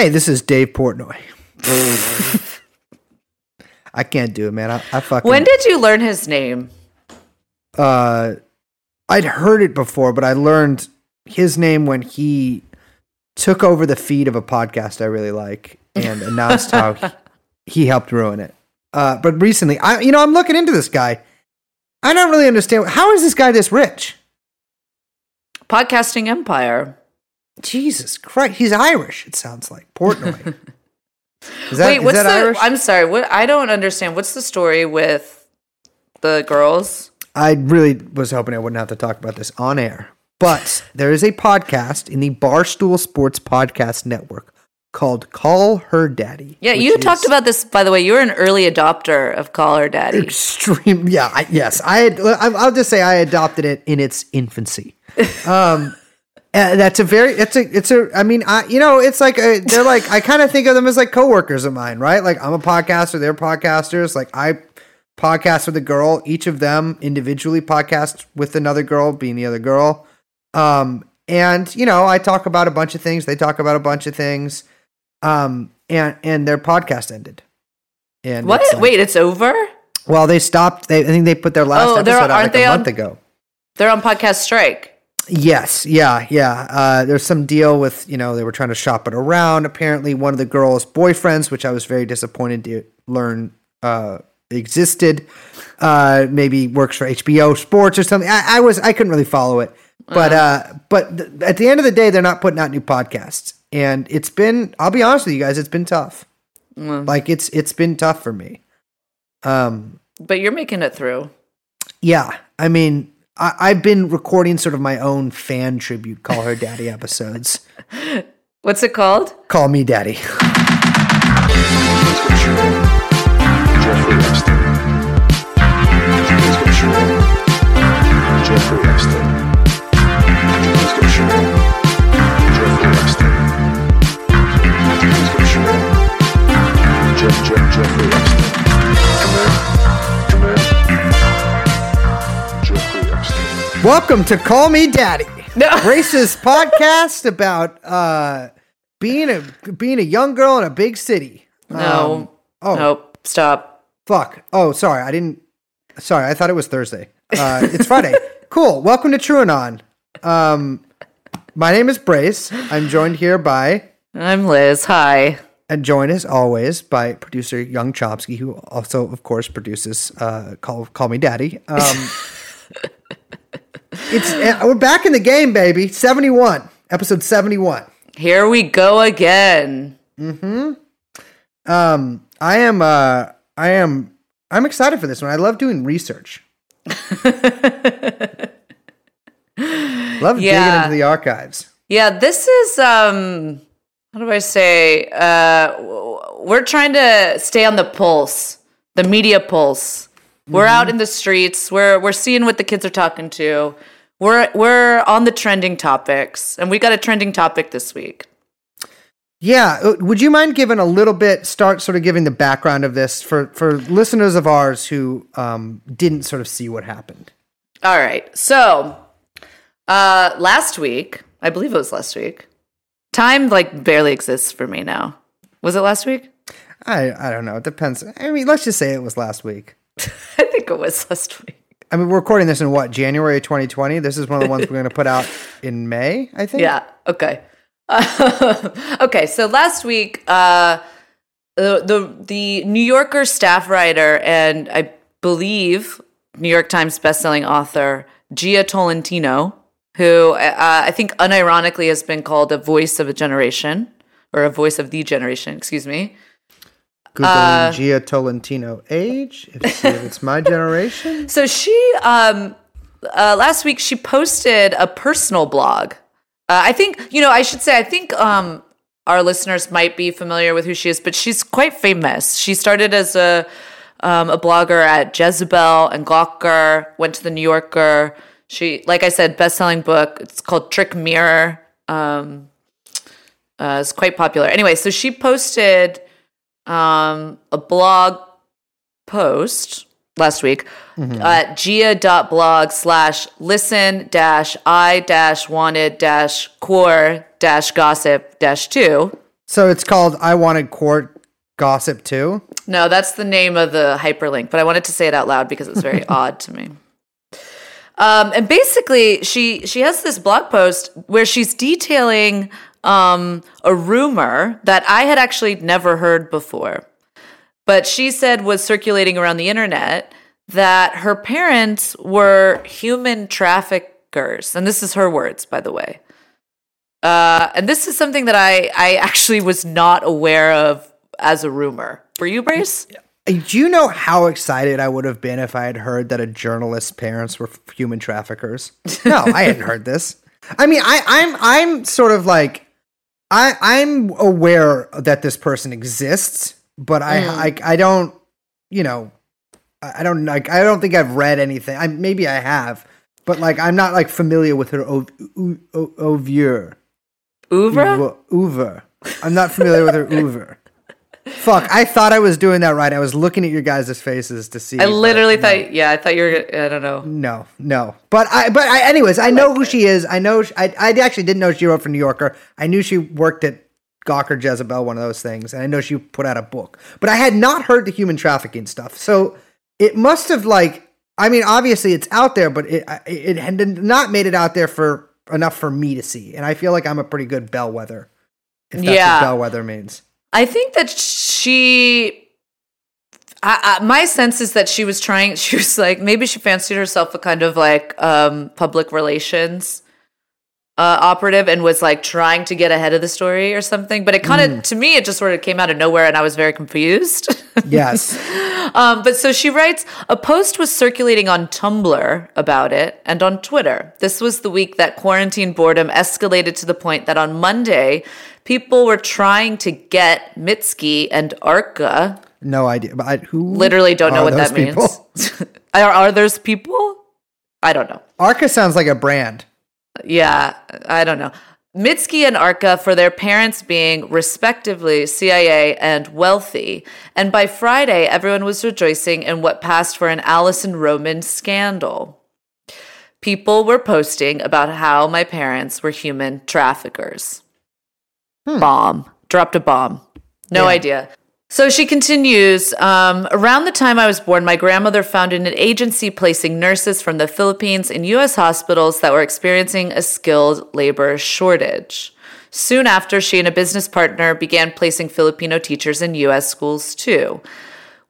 Hey, this is Dave Portnoy. I can't do it, man. I, I fucking. When did you learn his name? uh, I'd heard it before, but I learned his name when he took over the feed of a podcast I really like and announced how he, he helped ruin it. Uh, but recently, I you know I'm looking into this guy. I don't really understand how is this guy this rich. Podcasting Empire. Jesus Christ, he's Irish. It sounds like Portnoy. Is that, Wait, is what's that the? Irish? I'm sorry. What? I don't understand. What's the story with the girls? I really was hoping I wouldn't have to talk about this on air. But there is a podcast in the Barstool Sports Podcast Network called Call Her Daddy. Yeah, you talked about this. By the way, You were an early adopter of Call Her Daddy. extreme. Yeah, I, yes. I had, I- I'll just say I adopted it in its infancy. Um, uh, that's a very it's a it's a I mean I you know it's like a, they're like I kind of think of them as like coworkers of mine right like I'm a podcaster they're podcasters like I podcast with a girl each of them individually podcast with another girl being the other girl um and you know I talk about a bunch of things they talk about a bunch of things um and and their podcast ended and What? it's like- Wait, it's over. well they stopped they I think they put their last Oh, episode out like a on- month ago They're on podcast strike. Yes, yeah, yeah. Uh, there's some deal with you know they were trying to shop it around. Apparently, one of the girls' boyfriends, which I was very disappointed to learn uh, existed, uh, maybe works for HBO Sports or something. I, I was I couldn't really follow it, but uh, but th- at the end of the day, they're not putting out new podcasts, and it's been. I'll be honest with you guys, it's been tough. Like it's it's been tough for me. Um, But you're making it through. yeah, I mean, I, I've been recording sort of my own fan tribute, call her daddy episodes. What's it called? Call me daddy. Welcome to Call Me Daddy, No. racist podcast about uh, being a being a young girl in a big city. No. Um, oh Nope. Stop. fuck. Oh, sorry. I didn't. Sorry, I thought it was Thursday. Uh, it's Friday. cool. Welcome to TrueAnon. Um, my name is Brace. I'm joined here by I'm Liz. Hi. and joined as always by producer Young Chomsky, who also, of course, produces uh, "Call Call Me Daddy." Um, it's uh, we're back in the game, baby. Seventy-one, episode seventy-one. Here we go again. Hmm. Um, I am, uh, I am, I'm excited for this one. I love doing research. love digging Yeah. into the archives. Yeah, this is um how do I say? Uh we're trying to stay on the pulse, the media pulse. We're out in the streets. We're we're seeing what the kids are talking to. We're we're on the trending topics, and we got a trending topic this week. Yeah, uh, would you mind giving a little bit? Start sort of giving the background of this for for listeners of ours who um, didn't sort of see what happened. All right. So, uh last week, I believe it was last week. Time like barely exists for me now. Was it last week? I I don't know. It depends. I mean, let's just say it was last week. I think it was last week. I mean, we're recording this in what January 2020. This is one of the ones we're going to put out in May. I think. Yeah. Okay. okay. So last week, uh, the, the the New Yorker staff writer and I believe New York Times bestselling author Gia Tolentino, who uh, I think unironically has been called a voice of a generation or a voice of the generation. Excuse me. Googling Uh, Gia Tolentino age. If, see if it's my generation. So she um uh, last week she posted a personal blog. Uh, I think you know I should say I think um our listeners might be familiar with who she is, but she's quite famous. She started as a um, a blogger at Jezebel and Gawker. Went to the New Yorker. She, like I said, best selling book. It's called Trick Mirror. Um, uh, it's quite popular. Anyway, so she posted um, a blog post last week at gia.blog slash listen dash i dash wanted dash quar dash gossip dash two. So it's called I Wanted Quar Gossip too. No, that's the name of the hyperlink, but I wanted to say it out loud because it's very odd to me. Um, and basically, she she has this blog post where she's detailing um, a rumor that I had actually never heard before, but she said was circulating around the internet that her parents were human traffickers, and this is her words, by the way. Uh, and this is something that I I actually was not aware of as a rumor. Were you, Brace? Do you know how excited I would have been if I had heard that a journalist's parents were human traffickers? No, I hadn't heard this. I mean, I, I'm I'm sort of like I I'm aware that this person exists, but I mm. I, I don't you know I don't like I don't think I've read anything. I maybe I have, but like I'm not like familiar with her ov- o- o- oeuvre. Ouvre? Uber. I'm not familiar with her Uber. Fuck, I thought I was doing that right. I was looking at your guys' faces to see. I literally no. thought, yeah, I thought you were. I don't know. No, no. But I, but I, anyways, I know who she uh, is. I know. She, I, I actually didn't know she wrote for New Yorker. I knew she worked at Gawker Jezebel, one of those things, and I know she put out a book. But I had not heard the human trafficking stuff. So it must have like. I mean, obviously it's out there, but it it had not made it out there for enough for me to see. And I feel like I'm a pretty good bellwether. If that's Yeah. what bellwether means. I think that she. I, I, my sense is that she was trying. She was like maybe she fancied herself a kind of like um, public relations uh, operative and was like trying to get ahead of the story or something. But it kind of to me it just sort of came out of nowhere and I was very confused. Yes. Um, but so she writes a post was circulating on Tumblr about it and on Twitter. This was the week that quarantine boredom escalated to the point that on Monday, people were trying to get Mitski and Arca. no idea. But I, who Literally don't know what that people? means. are, are those people? I don't know. Arca sounds like a brand. Yeah, I don't know. Mitski and Arca for their parents being respectively CIA and wealthy. And by Friday, everyone was rejoicing in what passed for an Alison Roman scandal. People were posting about how my parents were human traffickers. Bomb. Dropped a bomb. No Yeah. idea. So she continues um, Around the time I was born, my grandmother founded an agency placing nurses from the Philippines in U.S. hospitals that were experiencing a skilled labor shortage. Soon after, she and a business partner began placing Filipino teachers in U.S. schools too.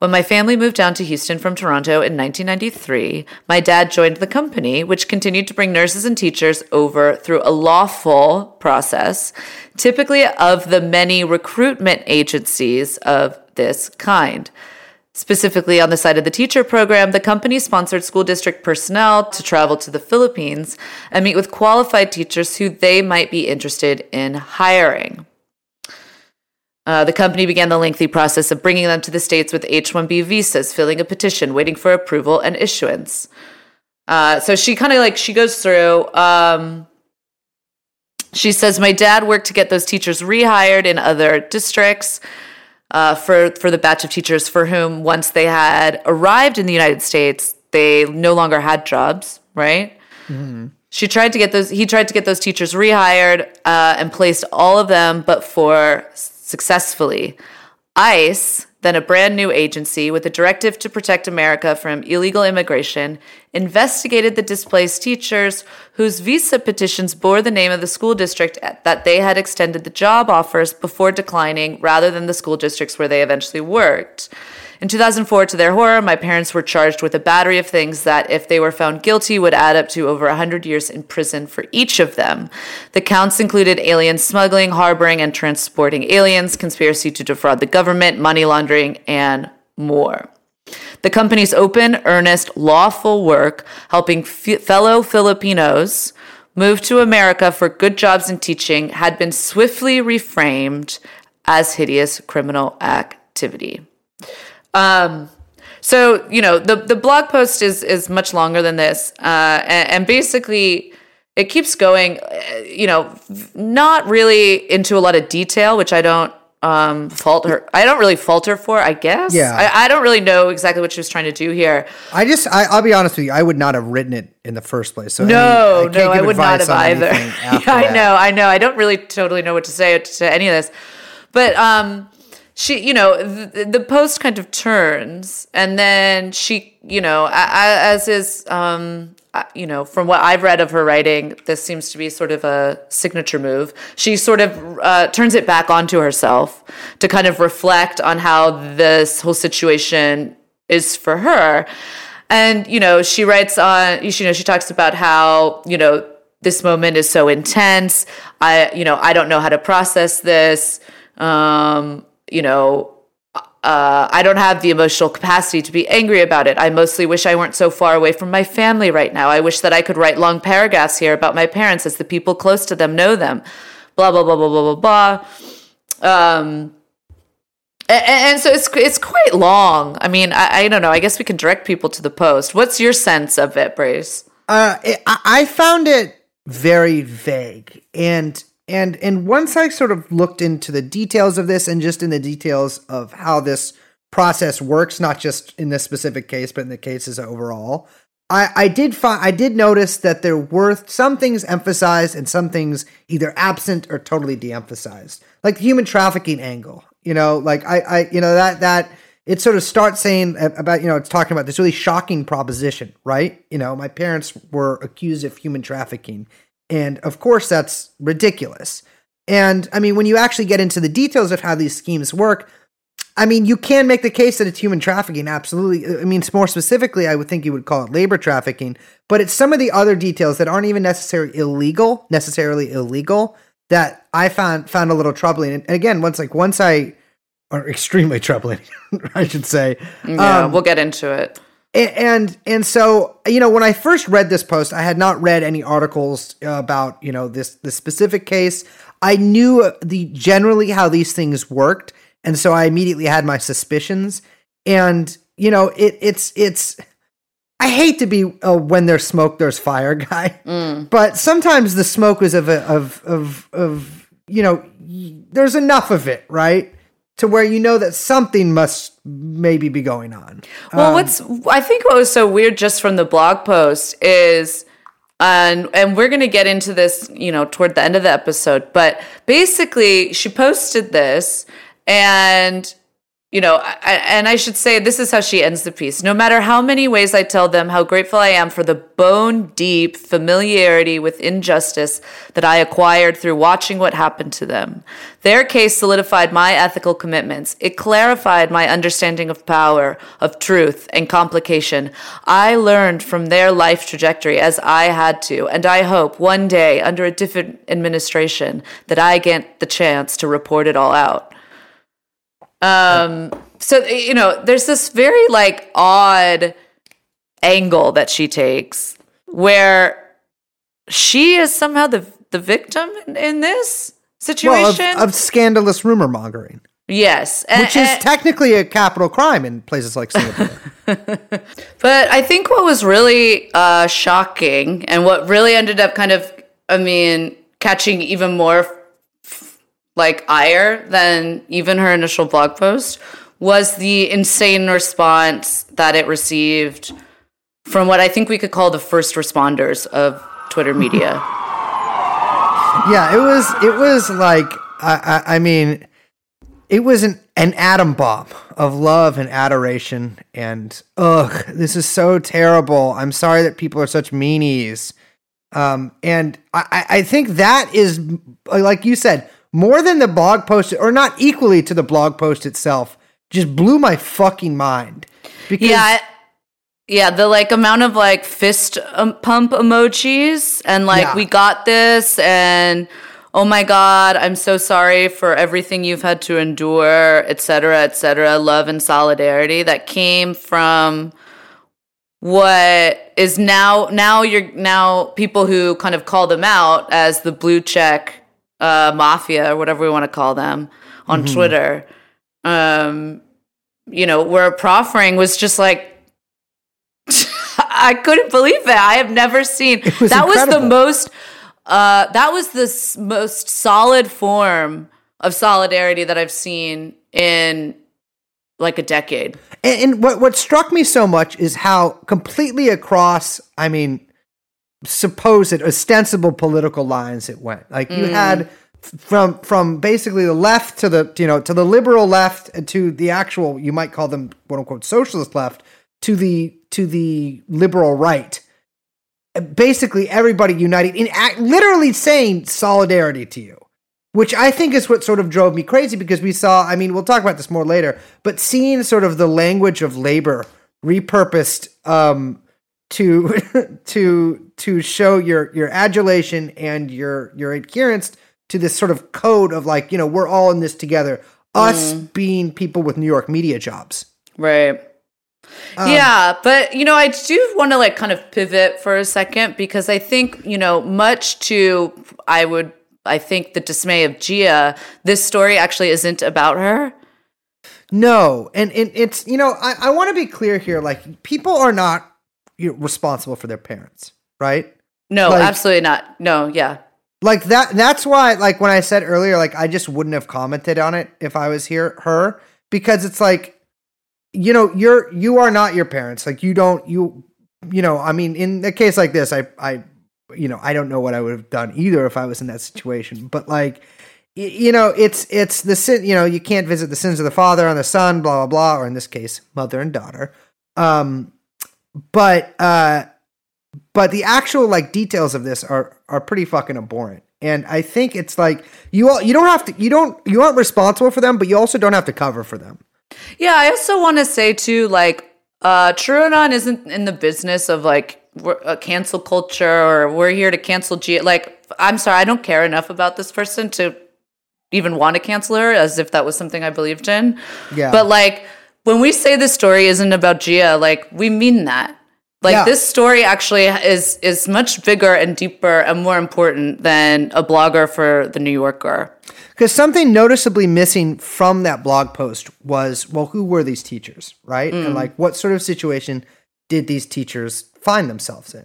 When my family moved down to Houston from Toronto in 1993, my dad joined the company, which continued to bring nurses and teachers over through a lawful process, typically of the many recruitment agencies of this kind. Specifically, on the side of the teacher program, the company sponsored school district personnel to travel to the Philippines and meet with qualified teachers who they might be interested in hiring. Uh, the company began the lengthy process of bringing them to the States with H 1B visas, filling a petition, waiting for approval and issuance. Uh, so she kind of like, she goes through. Um, she says, My dad worked to get those teachers rehired in other districts uh, for, for the batch of teachers for whom, once they had arrived in the United States, they no longer had jobs, right? She tried to get those. He tried to get those teachers rehired uh, and placed all of them, but for successfully. ICE, then a brand new agency with a directive to protect America from illegal immigration, investigated the displaced teachers whose visa petitions bore the name of the school district that they had extended the job offers before declining, rather than the school districts where they eventually worked. In 2004, to their horror, my parents were charged with a battery of things that, if they were found guilty, would add up to over 100 years in prison for each of them. The counts included alien smuggling, harboring, and transporting aliens, conspiracy to defraud the government, money laundering, and more. The company's open, earnest, lawful work helping f- fellow Filipinos move to America for good jobs and teaching had been swiftly reframed as hideous criminal activity. Um, so you know the the blog post is is much longer than this, uh, and, and basically it keeps going. uh, You know, not really into a lot of detail, which I don't um fault her. I don't really fault her for. I guess. Yeah. I, I don't really know exactly what she was trying to do here. I just, I, I'll be honest with you, I would not have written it in the first place. So No, can't no, I would not have either. Yeah, I know, I know. I don't really totally know what to say to any of this. But um, she, you know, the, the post kind of turns, and then she, you know, as is, um, uh, you know, from what I've read of her writing, this seems to be sort of a signature move. She sort of uh, turns it back onto herself to kind of reflect on how this whole situation is for her. And, you know, she writes on, you know, she talks about how, you know, this moment is so intense. I, you know, I don't know how to process this. Um, you know, uh, I don't have the emotional capacity to be angry about it. I mostly wish I weren't so far away from my family right now. I wish that I could write long paragraphs here about my parents as the people close to them know them. Blah, blah, blah, blah, blah, blah, blah. Um, and, and so it's it's quite long. I mean, I, I don't know. I guess we can direct people to the post. What's your sense of it, Brace? Uh, it, I I found it very vague, and and and once I sort of looked into the details of this, and just in the details of how this process works, not just in this specific case, but in the cases overall, I I did find I did notice that there were some things emphasized and some things either absent or totally de-emphasized, like the human trafficking angle. You know, like I I you know that that it sort of starts saying about you know it's talking about this really shocking proposition right you know my parents were accused of human trafficking and of course that's ridiculous and i mean when you actually get into the details of how these schemes work i mean you can make the case that it's human trafficking absolutely i mean more specifically i would think you would call it labor trafficking but it's some of the other details that aren't even necessarily illegal necessarily illegal that i found found a little troubling and again once like once i are extremely troubling, I should say. Yeah, Um, we'll get into it. And and so you know when I first read this post, I had not read any articles uh, about you know this this specific case. I knew the generally how these things worked, and so I immediately had my suspicions. And you know it it's it's. I hate to be a when there's smoke, there's fire guy, mm. but sometimes the smoke is of a, of of of you know y- there's enough of it, right? To where you know that something must maybe be going on. Well, Um, what's I think what was so weird just from the blog post is and and we're going to get into this, you know, toward the end of the episode, but basically she posted this and you know, I, and I should say this is how she ends the piece. No matter how many ways I tell them how grateful I am for the bone deep familiarity with injustice that I acquired through watching what happened to them, their case solidified my ethical commitments. It clarified my understanding of power, of truth, and complication. I learned from their life trajectory as I had to, and I hope one day, under a different administration, that I get the chance to report it all out um so you know there's this very like odd angle that she takes where she is somehow the the victim in, in this well, situation of, of scandalous rumor mongering, yes and- which is and- technically a capital crime in places like Singapore. But I think what was really uh, shocking and what really ended up kind of, I mean, catching even more like ire than even her initial blog post was the insane response that it received from what I think we could call the first responders of Twitter media. yeah, it was. It was like I, I, I mean, it was an an atom bomb of love and adoration. And ugh, this is so terrible. I'm sorry that people are such meanies. Um, and I, I I think that is like you said, more than the blog post, or not equally to the blog post itself. Just blew my fucking mind. Because Yeah. I- Yeah, the like amount of like fist um, pump emojis and like Yeah. we got this and oh my god, I'm so sorry for everything you've had to endure, etc., cetera, et cetera. Love and solidarity that came from what is now now you're now people who kind of call them out as the blue check uh, mafia or whatever we want to call them on Twitter. Um, you know, where proffering was just like I couldn't believe it. I have never seen was that was the most uh, that was the s- most solid form of solidarity that I've seen in like a decade. And, and what what struck me so much is how completely across, I mean, supposed ostensible political lines it went. Like you had from from basically the left to the you know to the liberal left and to the actual you might call them quote unquote socialist left to the to the liberal right basically everybody united in act, literally saying solidarity to you which i think is what sort of drove me crazy because we saw i mean we'll talk about this more later but seeing sort of the language of labor repurposed um to to to show your your adulation and your your adherence to this sort of code of like you know we're all in this together us mm. being people with new york media jobs Right. Um, yeah, but you know, I do want to like kind of pivot for a second because I think, you know, much to I would I think the dismay of Gia, this story actually isn't about her. No, and, and it's you know I, I want to be clear here. Like people are not you know, responsible for their parents, right? No, Like- absolutely not. No, yeah. Like that. That's why like when I said earlier, like I just wouldn't have commented on it if I was here her because it's like you know you're you are not your parents. Like you don't you you know I mean in a case like this, I I you know I don't know what I would have done either if I was in that situation, but like. You know, it's it's the sin. You know, you can't visit the sins of the father on the son, blah blah blah, or in this case, mother and daughter. Um, but uh, but the actual like details of this are are pretty fucking abhorrent and i think it's like you all you don't have to you don't you aren't responsible for them but you also don't have to cover for them Yeah, I also want to say too, like, uh, TrueAnon isn't in the business of like we're, cancel culture or we're here to cancel G. Like, I'm sorry, I don't care enough about this person to even want to cancel her, as if that was something I believed in. Yeah. But like, when we say this story isn't about Gia, like we mean that. Like Yeah. this story actually is is much bigger and deeper and more important than a blogger for the New Yorker. because something noticeably missing from that blog post was well who were these teachers right and like what sort of situation did these teachers find themselves in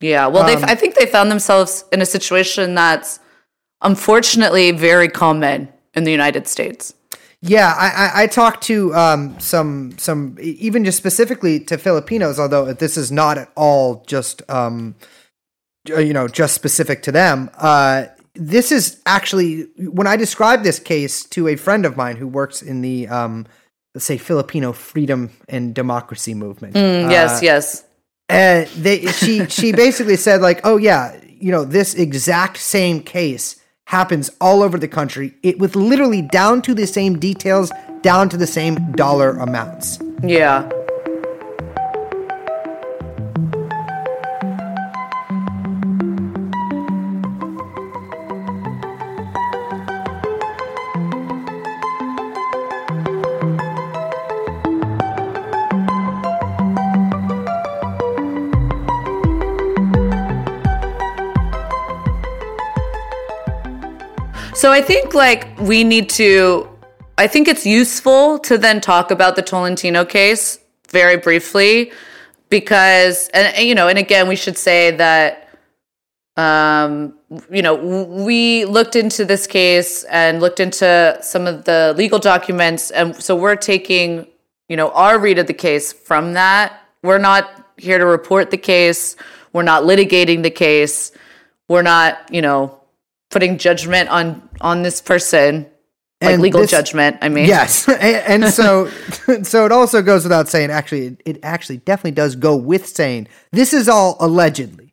Yeah, well, they Um, I think they found themselves in a situation that's unfortunately very common in the United States. Yeah, I, I, I talked to um, some some even just specifically to Filipinos, although this is not at all just um, you know just specific to them. Uh, this is actually when I described this case to a friend of mine who works in the um, let's say Filipino freedom and democracy movement. Mm, yes, yes. And they she she basically said like, "Oh yeah, you know, this exact same case happens all over the country. It with literally down to the same details, down to the same dollar amounts." Yeah. So I think like we need to I think it's useful to then talk about the Tolentino case very briefly because and, you know and again we should say that um you know we looked into this case and looked into some of the legal documents. And so we're taking you know our read of the case from that. We're not here to report the case. We're not litigating the case. We're not you know putting judgment on on this person like And legal this- judgment i mean Yes, and, and so so it also goes without saying. Actually, it, it actually definitely does go with saying this is all allegedly,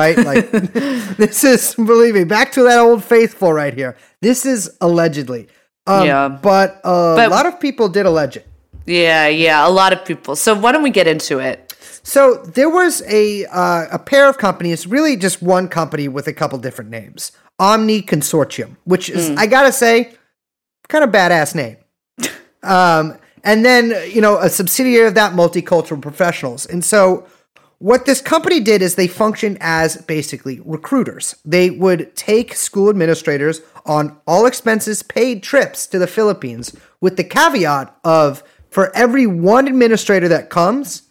right? Like this is believe me, back to that old faithful right here. This is allegedly. Um, Yeah. but a But- lot of people did allege it. yeah yeah a lot of people so why don't we get into it So there was a uh, a pair of companies, really just one company with a couple different names. Omni Consortium, which is I gotta say, kind of badass name. um, and then you know a subsidiary of that, Multicultural Professionals. And so what this company did is they functioned as basically recruiters. They would take school administrators on all expenses paid trips to the Philippines with the caveat of for every one administrator that comes,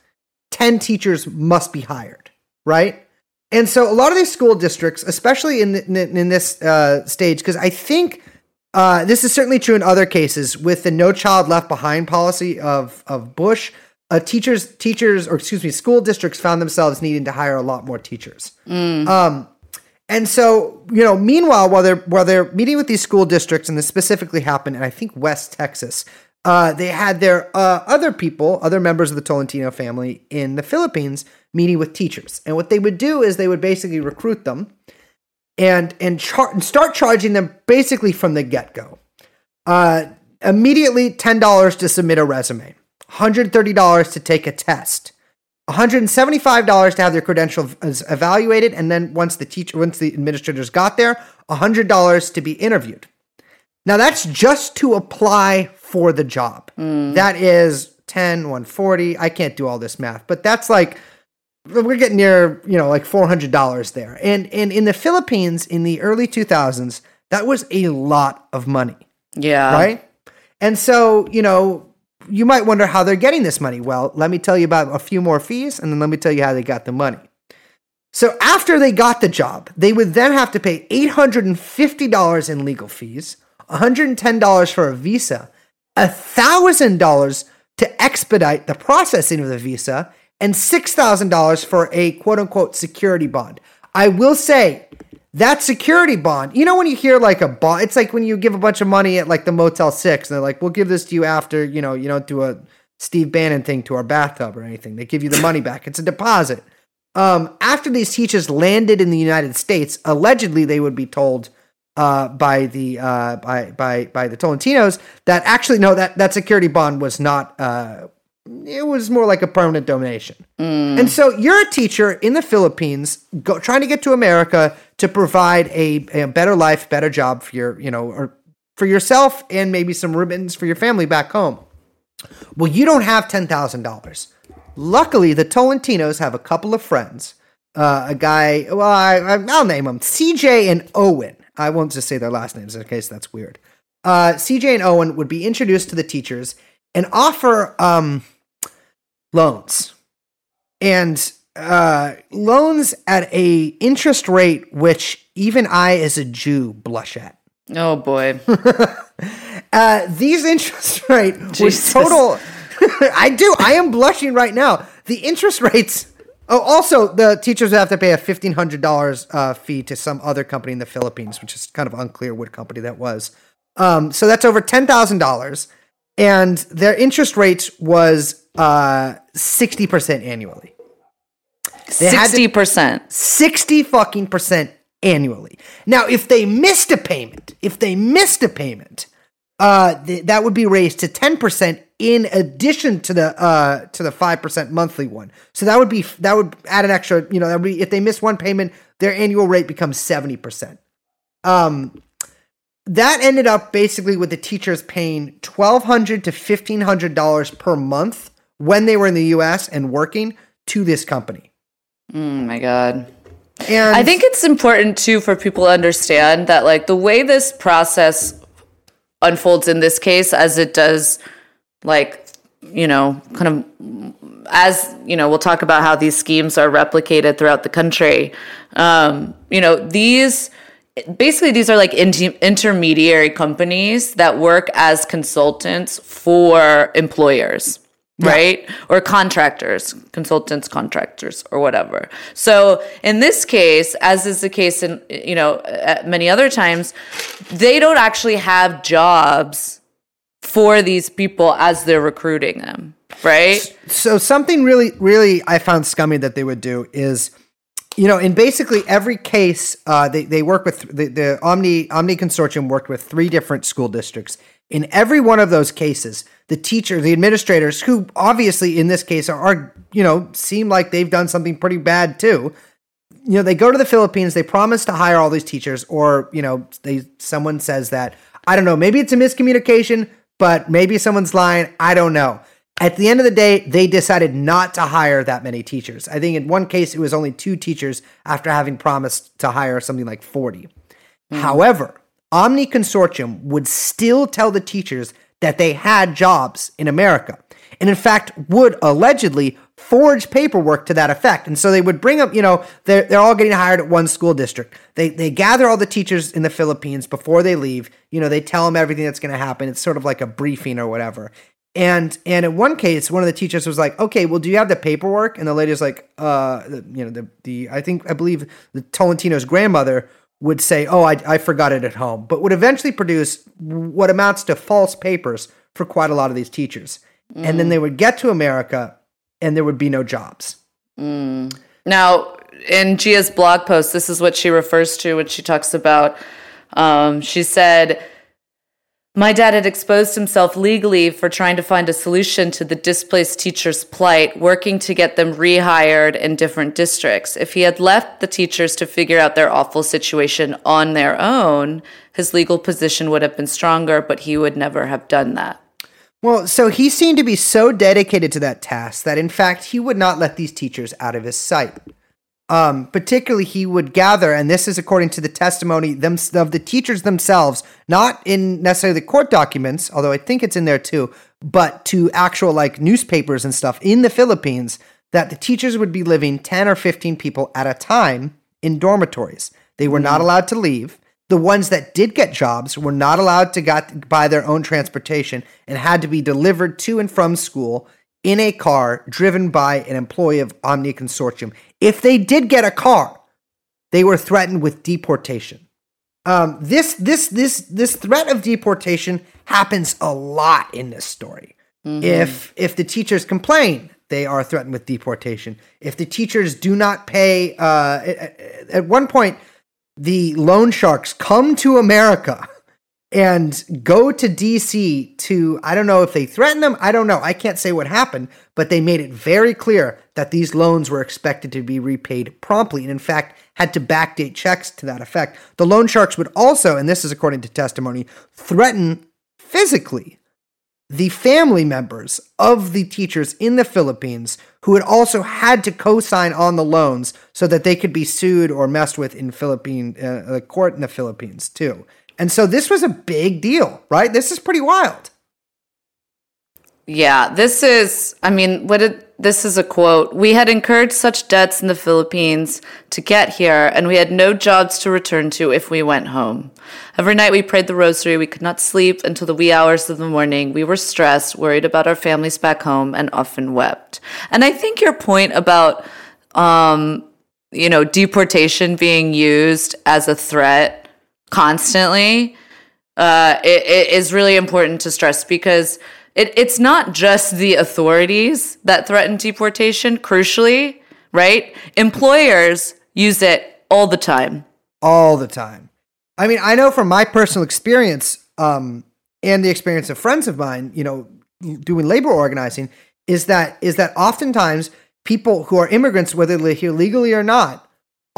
10 teachers must be hired, right? And so a lot of these school districts, especially in, in, in this uh, stage, because I think uh, this is certainly true in other cases with the No Child Left Behind policy of, of Bush, uh, teachers, teachers, or excuse me, school districts found themselves needing to hire a lot more teachers. Um, And so, you know, meanwhile, while they're while they're meeting with these school districts, and this specifically happened in I think West Texas, uh, they had their uh, other people, other members of the Tolentino family in the Philippines, meeting with teachers. And what they would do is they would basically recruit them and and, char- and start charging them basically from the get go. Uh, immediately, ten dollars to submit a resume, hundred thirty dollars to take a test. $175 to have their credentials evaluated and then once the teacher once the administrators got there $100 to be interviewed now that's just to apply for the job that is 10 140 i can't do all this math but that's like we're getting near you know like $400 there and and in the philippines in the early 2000s that was a lot of money Yeah. right? And so, you know, you might wonder how they're getting this money. Well, let me tell you about a few more fees, and then let me tell you how they got the money. So, after they got the job, they would then have to pay $850 in legal fees, $110 for a visa, $1,000 to expedite the processing of the visa, and $6,000 for a quote unquote security bond. I will say, that security bond, you know, when you hear like a bond, it's like when you give a bunch of money at like the Motel 6, and they're like, we'll give this to you after, you know, you don't do a Steve Bannon thing to our bathtub or anything. They give you the money back. It's a deposit. Um, after these teachers landed in the United States, allegedly they would be told uh, by the uh, by by by the Tolentinos that actually no that that security bond was not uh, it was more like a permanent donation. And so you're a teacher in the Philippines, go, trying to get to America to provide a, a better life, better job for your, you know, or for yourself and maybe some ribbons for your family back home. Well, you don't have ten thousand dollars. Luckily, the Tolentinos have a couple of friends. Uh, a guy, well, I, I- I'll name them CJ and Owen. I won't just say their last names in case that's weird. Uh, CJ and Owen would be introduced to the teachers and offer um, loans and uh, loans at a interest rate which even I, as a Jew, blush at. Oh boy. Uh, these interest rate was Jesus. total. I do. I am blushing right now. The interest rates. Oh, also, the teachers have to pay a fifteen hundred dollars uh, fee to some other company in the Philippines, which is kind of unclear what company that was. Um, so that's over ten thousand dollars, and their interest rate was uh, sixty percent annually. They had to- Sixty percent. 60 fucking percent annually. Now, if they missed a payment, if they missed a payment, uh, th- that would be raised to 10% in addition to the uh to the 5% monthly one. So that would be that would add an extra, you know, that would be if they miss one payment, their annual rate becomes 70%. Um that ended up basically with the teachers paying $1200 to $1500 per month when they were in the US and working to this company. Oh my god. And I think it's important too for people to understand that like the way this process unfolds in this case as it does like you know kind of as you know we'll talk about how these schemes are replicated throughout the country um you know these basically these are like inter- intermediary companies that work as consultants for employers right? Or contractors consultants contractors or whatever. So in this case as is the case in you know at many other times they don't actually have jobs for these people as they're recruiting them right? So something really really i found scummy that they would do is you know in basically every case uh, they, they work with the, the omni omni consortium worked with three different school districts. In every one of those cases the teacher the administrators who obviously in this case are, are you know seem like they've done something pretty bad too you know they go to the philippines they promise to hire all these teachers or you know they someone says that i don't know maybe it's a miscommunication but maybe someone's lying i don't know at the end of the day they decided not to hire that many teachers i think in one case it was only two teachers after having promised to hire something like 40 hmm. however omni consortium would still tell the teachers that they had jobs in america and in fact would allegedly forge paperwork to that effect. And so they would bring up, you know, they're, they're all getting hired at one school district. They, they gather all the teachers in the Philippines before they leave. You know, they tell them everything that's going to happen. It's sort of like a briefing or whatever. And and in one case, one of the teachers was like, "Okay, well, do you have the paperwork?" And the lady was like, "Uh, you know, the the I think I believe the Tolentino's grandmother would say, "Oh, I I forgot it at home," but would eventually produce what amounts to false papers for quite a lot of these teachers. And then they would get to America, and there would be no jobs. Now, in Gia's blog post, this is what she refers to when she talks about. Um, she said, My dad had exposed himself legally for trying to find a solution to the displaced teachers' plight, working to get them rehired in different districts. If he had left the teachers to figure out their awful situation on their own, his legal position would have been stronger, but he would never have done that. Well, so he seemed to be so dedicated to that task that, in fact, he would not let these teachers out of his sight. Um, particularly, he would gather, and this is according to the testimony them, of the teachers themselves, not in necessarily the court documents, although I think it's in there too, but to actual like newspapers and stuff in the Philippines, that the teachers would be living 10 or 15 people at a time in dormitories. They were not allowed to leave. The ones that did get jobs were not allowed to got, buy their own transportation and had to be delivered to and from school in a car driven by an employee of Omni Consortium. If they did get a car, they were threatened with deportation. Um, this this this this threat of deportation happens a lot in this story. If if the teachers complain, they are threatened with deportation. If the teachers do not pay, uh, at, at one point, the loan sharks come to America and go to DC to, I don't know if they threatened them, I don't know. I can't say what happened, but they made it very clear that these loans were expected to be repaid promptly and, in fact, had to backdate checks to that effect. The loan sharks would also, and this is according to testimony, threaten physically the family members of the teachers in the Philippines who had also had to co-sign on the loans so that they could be sued or messed with in Philippine uh, court in the Philippines too. And so this was a big deal, right? This is pretty wild. Yeah, this is, I mean, what did, this is a quote. We had incurred such debts in the Philippines to get here, and we had no jobs to return to if we went home. Every night we prayed the rosary. We could not sleep until the wee hours of the morning. We were stressed, worried about our families back home, and often wept. And I think your point about, um, you know, deportation being used as a threat constantly uh, it, it is really important to stress because it, it's not just the authorities that threaten deportation, crucially, right? Employers use it all the time. all the time. I mean, I know from my personal experience um, and the experience of friends of mine, you know, doing labor organizing, is that is that oftentimes people who are immigrants, whether they're here legally or not,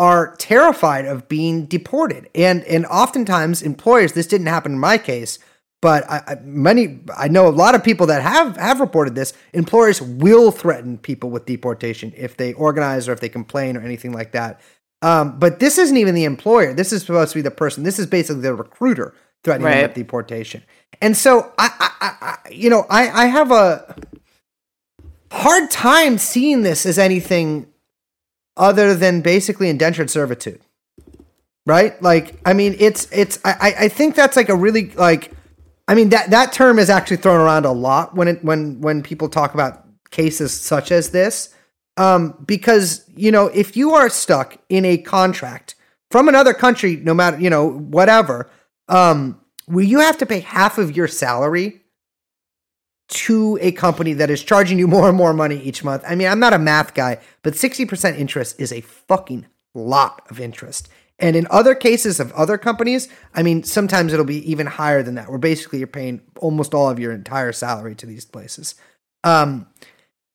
are terrified of being deported, and and oftentimes employers. This didn't happen in my case, but I, I, many I know a lot of people that have have reported this. Employers will threaten people with deportation if they organize or if they complain or anything like that. Um, but this isn't even the employer. This is supposed to be the person. This is basically the recruiter threatening them Right. with deportation. And so I, I, I I- you know, I, I have a hard time seeing this as anything other than basically indentured servitude. Right? Like, I mean, it's it's I, I- think that's like a really like I mean that that term is actually thrown around a lot when it when when people talk about cases such as this. Um, because you know, if you are stuck in a contract from another country, no matter you know whatever, um, where you have to pay half of your salary to a company that is charging you more and more money each month. I mean, I'm not a math guy, but 60% interest is a fucking lot of interest. And in other cases of other companies, I mean, sometimes it'll be even higher than that, where basically you're paying almost all of your entire salary to these places. Um,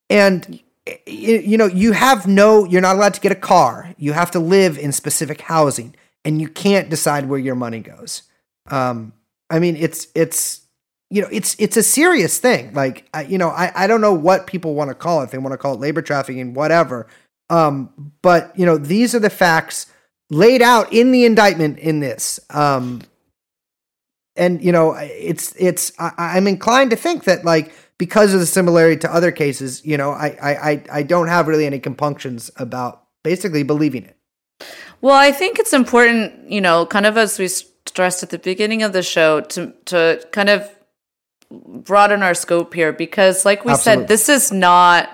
and you know, you have no, you're not allowed to get a car. You have to live in specific housing, and you can't decide where your money goes. Um, I mean, it's it's you know, it's it's a serious thing. Like, I, you know, I I don't know what people want to call it. They want to call it labor trafficking, whatever. Um, but you know, these are the facts laid out in the indictment in this. Um, and you know, it's it's I, I'm inclined to think that like because of the similarity to other cases, you know, I I I, I don't have really any compunctions about basically believing it. Well, I think it's important, you know, kind of as we stressed at the beginning of the show, to to kind of broaden our scope here because, like we Absolutely. said, this is not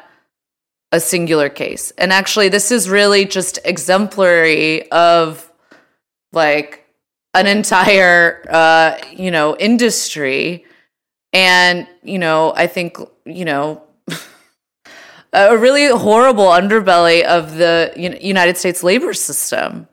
a singular case. And actually, this is really just exemplary of like an entire, uh, you know, industry. And, you know, I think, you know, a really horrible underbelly of the United States labor system.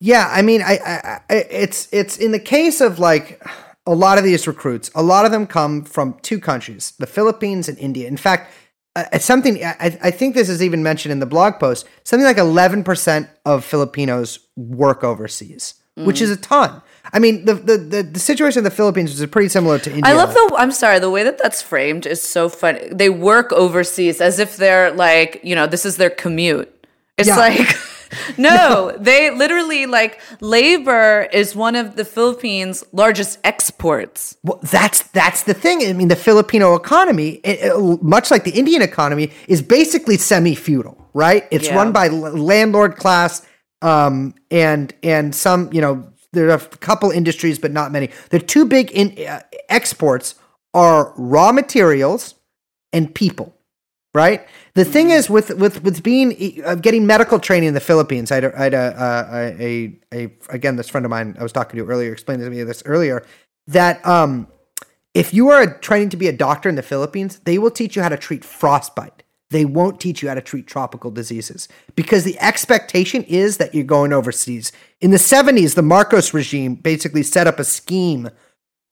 Yeah, I mean, I, I, I, it's it's in the case of like a lot of these recruits, a lot of them come from two countries, the Philippines and India. In fact, uh, something I, I think this is even mentioned in the blog post. Something like eleven percent of Filipinos work overseas, which is a ton. I mean, the, the the the situation in the Philippines is pretty similar to India. I love the. I'm sorry. The way that that's framed is so funny. They work overseas as if they're like, you know, this is their commute. It's Yeah. like, no, they literally like labor is one of the Philippines' largest exports. Well, that's that's the thing. I mean, the Filipino economy, it- it- much like the Indian economy, is basically semi-feudal, right? It's Yeah. run by landlord class, um, and and some, you know, there are a couple industries, but not many. The two big in, uh, exports are raw materials and people, right? The thing is, with with with being uh, getting medical training in the Philippines, I had, a, I had a, uh, a, a, a again this friend of mine I was talking to earlier explained to me this earlier that um, if you are training to be a doctor in the Philippines, they will teach you how to treat frostbite. They won't teach you how to treat tropical diseases because the expectation is that you're going overseas. In the 70s, the Marcos regime basically set up a scheme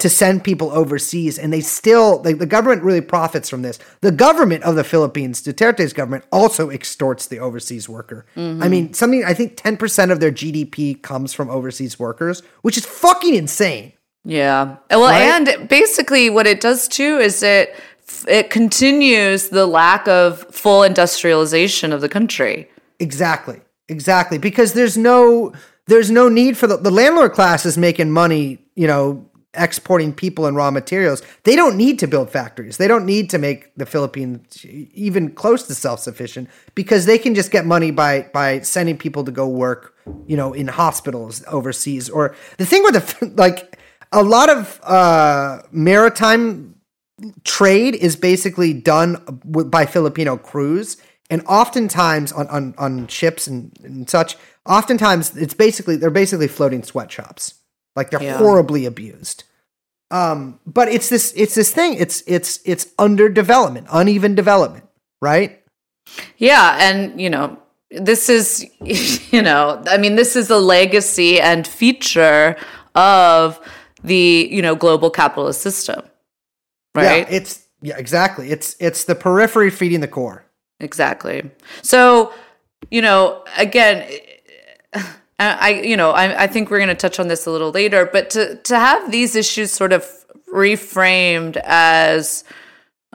to send people overseas, and they still, the government really profits from this. The government of the Philippines, Duterte's government, also extorts the overseas worker. I mean, something, I think 10% of their GDP comes from overseas workers, which is fucking insane. Yeah. Well, Right? and basically what it does too is it it continues the lack of full industrialization of the country. Exactly. Exactly. Because there's no there's no need for the, the landlord class is making money, you know, exporting people and raw materials. They don't need to build factories. They don't need to make the Philippines even close to self-sufficient because they can just get money by by sending people to go work, you know, in hospitals overseas. Or the thing with the like a lot of uh maritime trade is basically done by Filipino crews, and oftentimes on on, on ships and, and such. Oftentimes, it's basically they're basically floating sweatshops, like they're Yeah. horribly abused. Um, but it's this it's this thing. It's it's it's underdevelopment, uneven development, right? Yeah, and you know, this is you know, I mean, this is a legacy and feature of the, you know, global capitalist system. Right? Yeah, it's yeah, exactly. It's it's the periphery feeding the core. Exactly. So, you know, again, I, you know, I, I think we're going to touch on this a little later, but to to have these issues sort of reframed as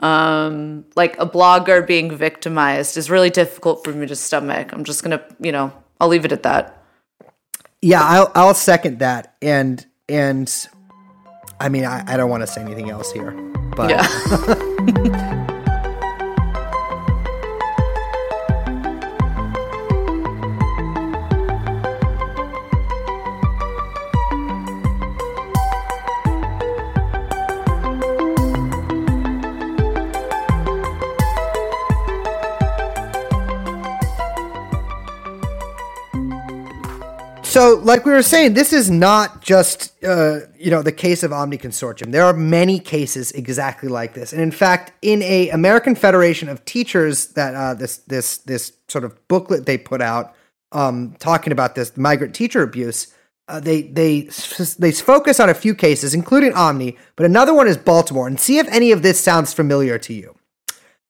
um like a blogger being victimized is really difficult for me to stomach. I'm just going to, you know, I'll leave it at that. Yeah, I'll I'll second that. And and I mean, I, I don't want to say anything else here, but Yeah. So, like we were saying, this is not just uh, you know the case of Omni Consortium. There are many cases exactly like this, and in fact, in a American Federation of Teachers that uh, this this this sort of booklet they put out um, talking about this migrant teacher abuse, uh, they they they focus on a few cases, including Omni, but another one is Baltimore, and see if any of this sounds familiar to you.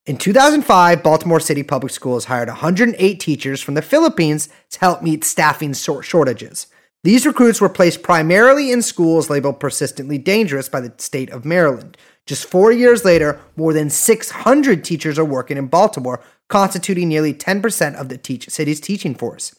In 2005, Baltimore City Public Schools hired 108 teachers from the Philippines to help meet staffing shor- shortages. These recruits were placed primarily in schools labeled persistently dangerous by the state of Maryland. Just four years later, more than 600 teachers are working in Baltimore, constituting nearly 10% of the teach- city's teaching force.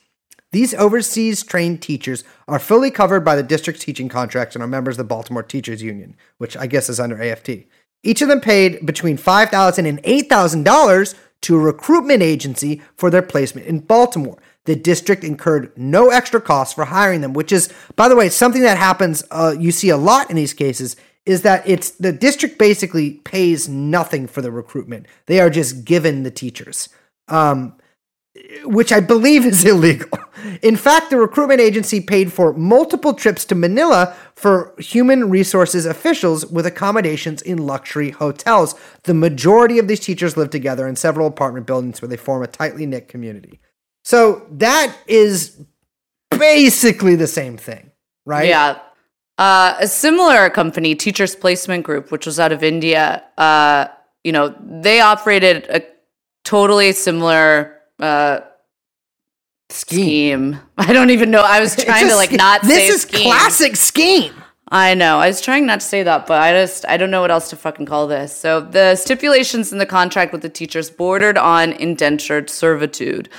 These overseas trained teachers are fully covered by the district's teaching contracts and are members of the Baltimore Teachers Union, which I guess is under AFT. Each of them paid between $5,000 and $8,000 to a recruitment agency for their placement in Baltimore. The district incurred no extra costs for hiring them, which is, by the way, something that happens, uh, you see a lot in these cases, is that it's the district basically pays nothing for the recruitment. They are just given the teachers. Um, which I believe is illegal. In fact, the recruitment agency paid for multiple trips to Manila for human resources officials with accommodations in luxury hotels. The majority of these teachers live together in several apartment buildings where they form a tightly knit community. So that is basically the same thing, right? Yeah. Uh, a similar company, Teachers Placement Group, which was out of India, uh, you know, they operated a totally similar uh, scheme. I don't even know. I was trying to like not This is scheme. classic scheme. I know. I was trying not to say that, but I just I don't know what else to fucking call this. So the stipulations in the contract with the teachers bordered on indentured servitude.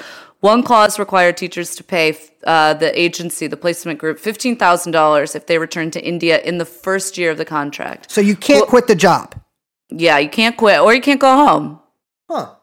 One clause required teachers to pay uh, the agency, the placement group, fifteen thousand dollars if they returned to India in the first year of the contract. So you can't quit the job. Yeah, you can't quit or you can't go home. Huh.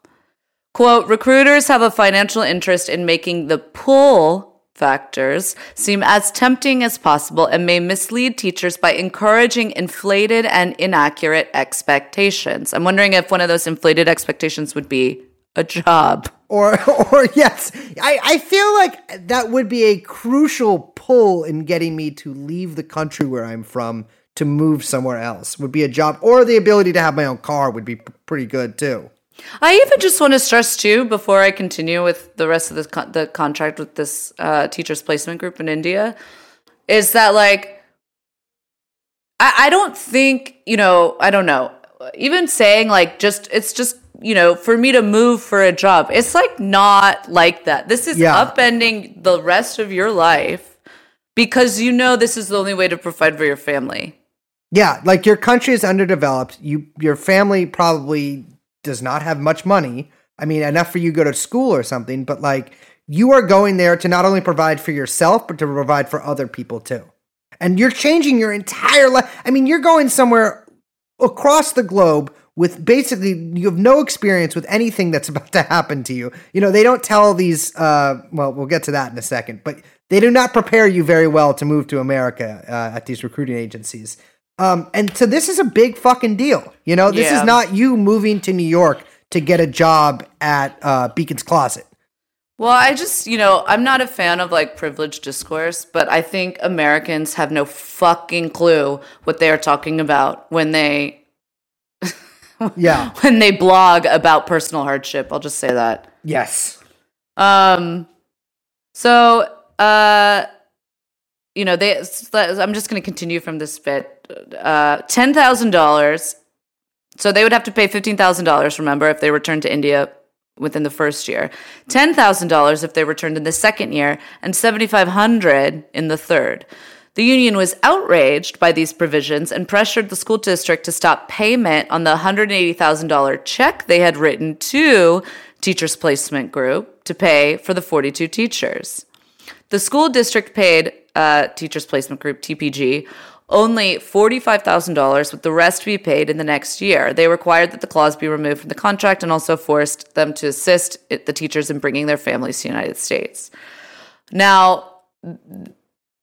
Quote, recruiters have a financial interest in making the pull factors seem as tempting as possible and may mislead teachers by encouraging inflated and inaccurate expectations. I'm wondering if one of those inflated expectations would be a job. Or, or yes, I, I feel like that would be a crucial pull in getting me to leave the country where I'm from to move somewhere else. Would be a job, or the ability to have my own car would be p- pretty good too. I even just want to stress too, before I continue with the rest of the con- the contract with this uh, teachers placement group in India, is that like I, I don't think you know I don't know even saying like just it's just you know for me to move for a job it's like not like that. This is Yeah. upending the rest of your life because you know this is the only way to provide for your family. Yeah, like your country is underdeveloped. You, your family probably does not have much money. I mean, enough for you to go to school or something. But like, you are going there to not only provide for yourself, but to provide for other people too. And you're changing your entire life. I mean, you're going somewhere across the globe with basically you have no experience with anything that's about to happen to you. You know, they don't tell these uh well, we'll get to that in a second, but they do not prepare you very well to move to America uh, at these recruiting agencies. Um and so this is a big fucking deal. You know, this Yeah. is not you moving to New York to get a job at uh Beacon's Closet. Well, I just, you know, I'm not a fan of like privileged discourse, but I think Americans have no fucking clue what they are talking about when they Yeah. when they blog about personal hardship. I'll just say that. yes. Um so uh you know, they I'm just going to continue from this bit. Uh $10,000 so they would have to pay $15,000 remember if they returned to India within the first year, ten thousand dollars if they returned in the second year, and seventy five hundred in the third. The union was outraged by these provisions and pressured the school district to stop payment on the $180,000 check they had written to Teachers Placement Group to pay for the 42 teachers. The school district paid uh, Teachers Placement Group, TPG, only $45,000, with the rest to be paid in the next year. They required that the clause be removed from the contract and also forced them to assist the teachers in bringing their families to the United States. Now,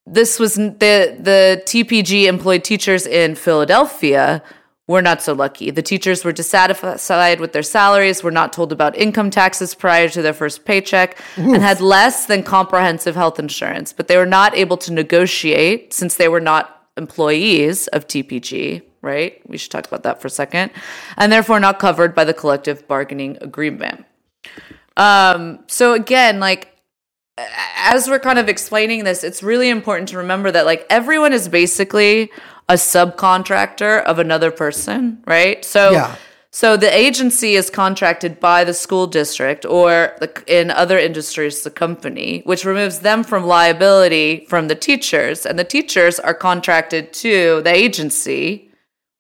this was the the TPG employed teachers in Philadelphia were not so lucky. The teachers were dissatisfied with their salaries, were not told about income taxes prior to their first paycheck, and had less than comprehensive health insurance. But they were not able to negotiate since they were not employees of TPG, right? We should talk about that for a second. And therefore not covered by the collective bargaining agreement. Um, so again, like as we're kind of explaining this, it's really important to remember that like everyone is basically a subcontractor of another person, right? So Yeah. so the agency is contracted by the school district or the, in other industries the company, which removes them from liability from the teachers and the teachers are contracted to the agency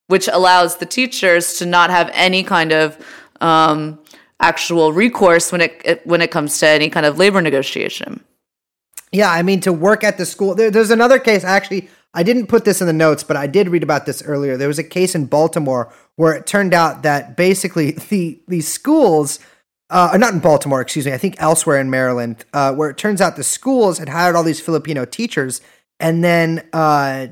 which allows the teachers to not have any kind of um, actual recourse when it, when it comes to any kind of labor negotiation. Yeah, I mean to work at the school. There, there's another case. Actually, I didn't put this in the notes, but I did read about this earlier. There was a case in Baltimore where it turned out that basically the the schools, uh, not in Baltimore, excuse me, I think elsewhere in Maryland, uh, where it turns out the schools had hired all these Filipino teachers, and then uh,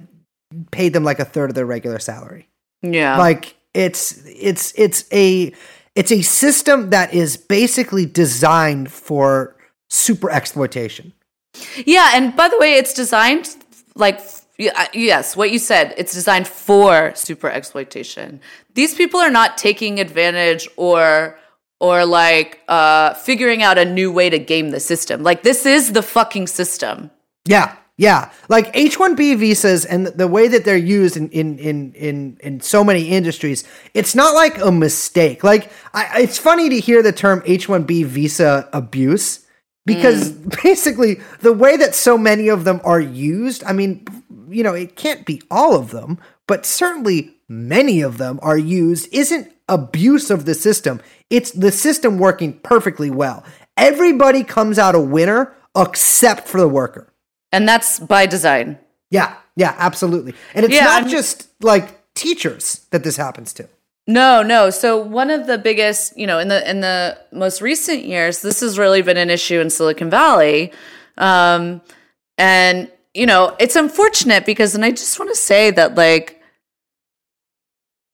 paid them like a third of their regular salary. Yeah. Like it's it's it's a it's a system that is basically designed for super exploitation. Yeah, and by the way, it's designed like f- y- uh, yes, what you said. It's designed for super exploitation. These people are not taking advantage or or like uh figuring out a new way to game the system. Like this is the fucking system. Yeah, yeah. Like H one B visas and the way that they're used in in in in in so many industries, it's not like a mistake. Like I, it's funny to hear the term H one B visa abuse because mm. basically the way that so many of them are used. I mean, you know, it can't be all of them, but certainly many of them are used. Isn't abuse of the system? It's the system working perfectly well. Everybody comes out a winner except for the worker. And that's by design. Yeah, yeah, absolutely. And it's Yeah, not I'm- just like teachers that this happens to. No, no. So one of the biggest, you know, in the in the most recent years, this has really been an issue in Silicon Valley, um, and you know, it's unfortunate because, and I just want to say that, like,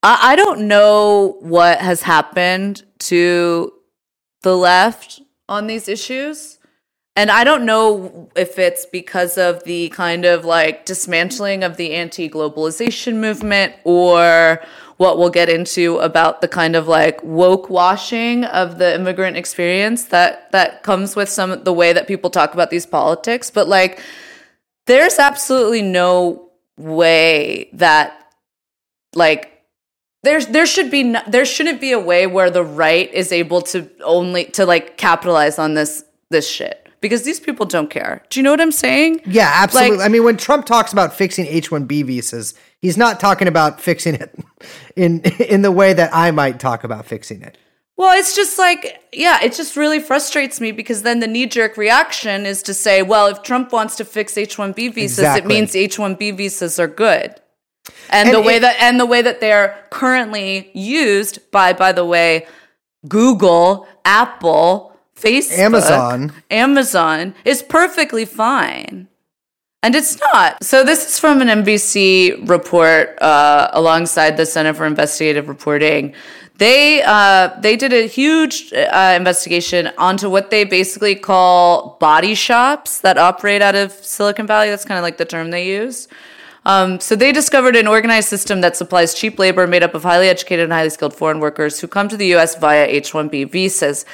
I, I don't know what has happened to the left on these issues. And I don't know if it's because of the kind of like dismantling of the anti globalization movement or what we'll get into about the kind of like woke washing of the immigrant experience that that comes with some the way that people talk about these politics but like there's absolutely no way that like there's there should be no, there shouldn't be a way where the right is able to only to like capitalize on this this shit because these people don't care. Do you know what I'm saying? Yeah, absolutely. Like- I mean, when Trump talks about fixing H one B visas, he's not talking about fixing it in in the way that I might talk about fixing it. Well, it's just like, yeah, it just really frustrates me because then the knee jerk reaction is to say, well, if Trump wants to fix H 1B visas, Exactly. it means H 1B visas are good. And, And the way that and the way that they're currently used by, by the way, Google, Apple, Facebook, Amazon. Amazon is perfectly fine. And it's not. So this is from an NBC report uh, alongside the Center for Investigative Reporting. They uh, they did a huge uh, investigation onto what they basically call body shops that operate out of Silicon Valley. That's kind of like the term they use. Um, so they discovered an organized system that supplies cheap labor made up of highly educated and highly skilled foreign workers who come to the U.S. via H-1B visas.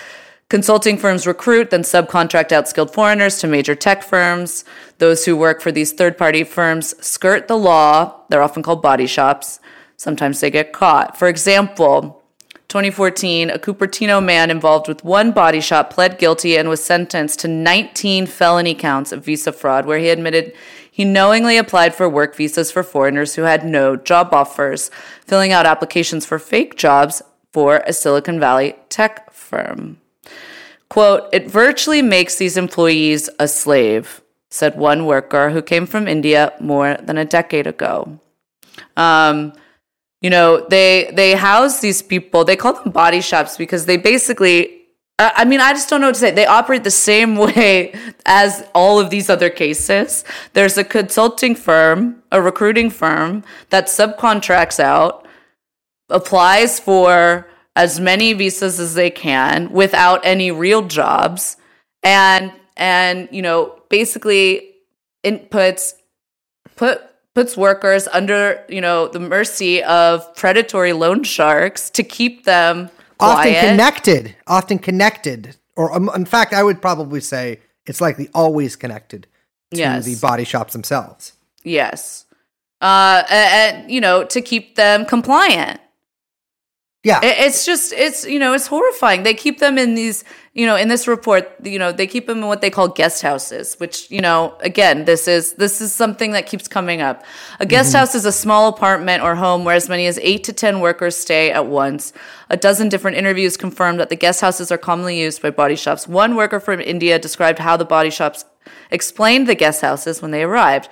Consulting firms recruit, then subcontract out skilled foreigners to major tech firms. Those who work for these third party firms skirt the law. They're often called body shops. Sometimes they get caught. For example, 2014, a Cupertino man involved with one body shop pled guilty and was sentenced to 19 felony counts of visa fraud, where he admitted he knowingly applied for work visas for foreigners who had no job offers, filling out applications for fake jobs for a Silicon Valley tech firm. Quote, it virtually makes these employees a slave, said one worker who came from India more than a decade ago. Um, you know, they they house these people, they call them body shops because they basically I mean, I just don't know what to say. They operate the same way as all of these other cases. There's a consulting firm, a recruiting firm that subcontracts out applies for as many visas as they can without any real jobs and and you know basically inputs put puts workers under you know the mercy of predatory loan sharks to keep them Often connected, often connected, or um, in fact, I would probably say it's likely always connected to Yes. the body shops themselves. yes uh and, and you know to keep them compliant Yeah, It- It's just it's you know it's horrifying. They keep them in these you know in this report you know they keep them in what they call guest houses, which you know again this is this is something that keeps coming up. A guest mm-hmm. house is a small apartment or home where as many as eight to ten workers stay at once. A dozen different interviews confirmed that the guest houses are commonly used by body shops. One worker from India described how the body shops explained the guest houses when they arrived.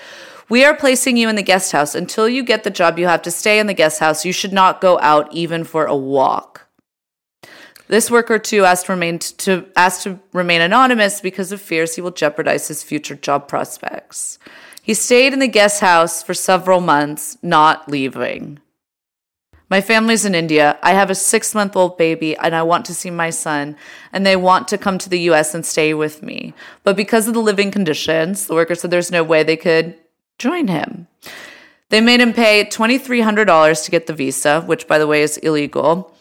We are placing you in the guest house. Until you get the job, you have to stay in the guest house. You should not go out even for a walk. This worker too asked remain to asked to remain anonymous because of fears he will jeopardize his future job prospects. He stayed in the guest house for several months, not leaving. My family's in India. I have a six month old baby and I want to see my son, and they want to come to the US and stay with me. But because of the living conditions, the worker said there's no way they could join him. They made him pay $2,300 to get the visa, which, by the way, is illegal.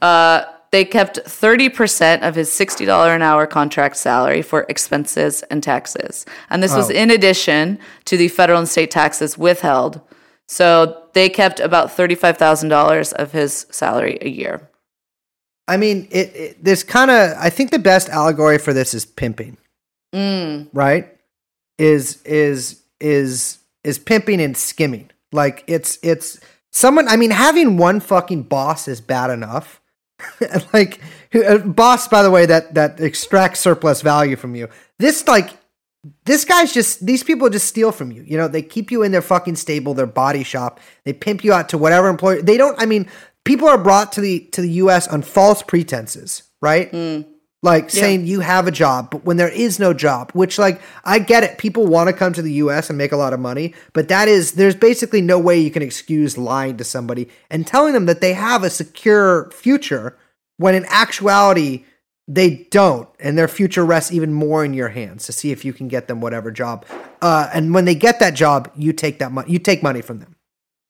Uh, they kept 30% of his $60 an hour contract salary for expenses and taxes. And this was Oh. in addition to the federal and state taxes withheld. So they kept about $35,000 of his salary a year. I mean, it, it this kind of I think the best allegory for this is pimping. Right? Is is is is pimping and skimming. Like it's it's someone I mean having one fucking boss is bad enough. like a boss by the way that that extracts surplus value from you. This like this guy's just these people just steal from you. You know, they keep you in their fucking stable, their body shop. They pimp you out to whatever employer. They don't. I mean, people are brought to the to the U.S. on false pretenses, right? Mm. Like saying you have a job, but when there is no job, which like I get it, people want to come to the U.S. and make a lot of money, but that is there's basically no way you can excuse lying to somebody and telling them that they have a secure future when in actuality they don't and their future rests even more in your hands to see if you can get them whatever job. Uh, and when they get that job you take that money you take money from them.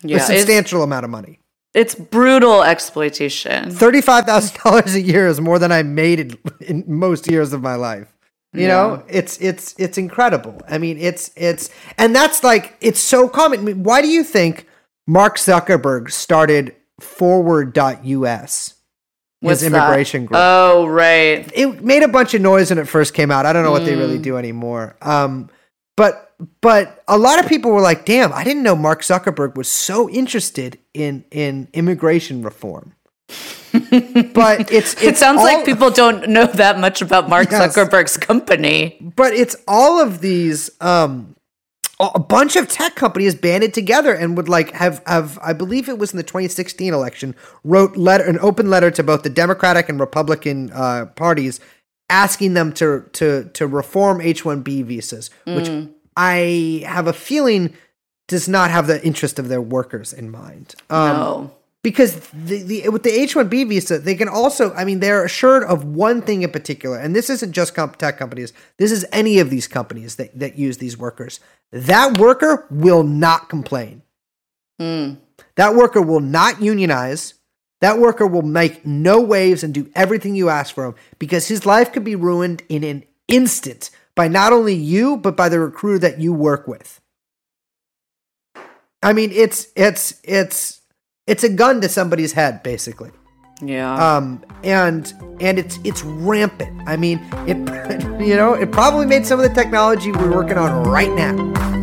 Yeah, a substantial amount of money it's brutal exploitation. $35000 a year is more than i made in, in most years of my life you know it's it's it's incredible i mean it's it's and that's like it's so common I mean, why do you think mark zuckerberg started forward.us What's his that? immigration group Oh, right. it made a bunch of noise when it first came out. I don't know what they really do anymore. Um, but but a lot of people were like, "Damn, I didn't know Mark Zuckerberg was so interested in in immigration reform." but it's, it's It sounds all- like people don't know that much about Mark Yes. Zuckerberg's company. but it's all of these um a bunch of tech companies banded together and would like have have I believe it was in the 2016 election wrote letter an open letter to both the Democratic and Republican uh, parties asking them to to to reform H1B visas which I have a feeling does not have the interest of their workers in mind. Um, no. because the, the with the H1B visa, they can also, I mean, they're assured of one thing in particular, and this isn't just comp- tech companies. This is any of these companies that, that use these workers. That worker will not complain. That worker will not unionize. That worker will make no waves and do everything you ask for him because his life could be ruined in an instant by not only you but by the recruiter that you work with. I mean, it's it's it's it's a gun to somebody's head, basically. Yeah. Um, and and it's it's rampant. I mean, it you know it probably made some of the technology we're working on right now.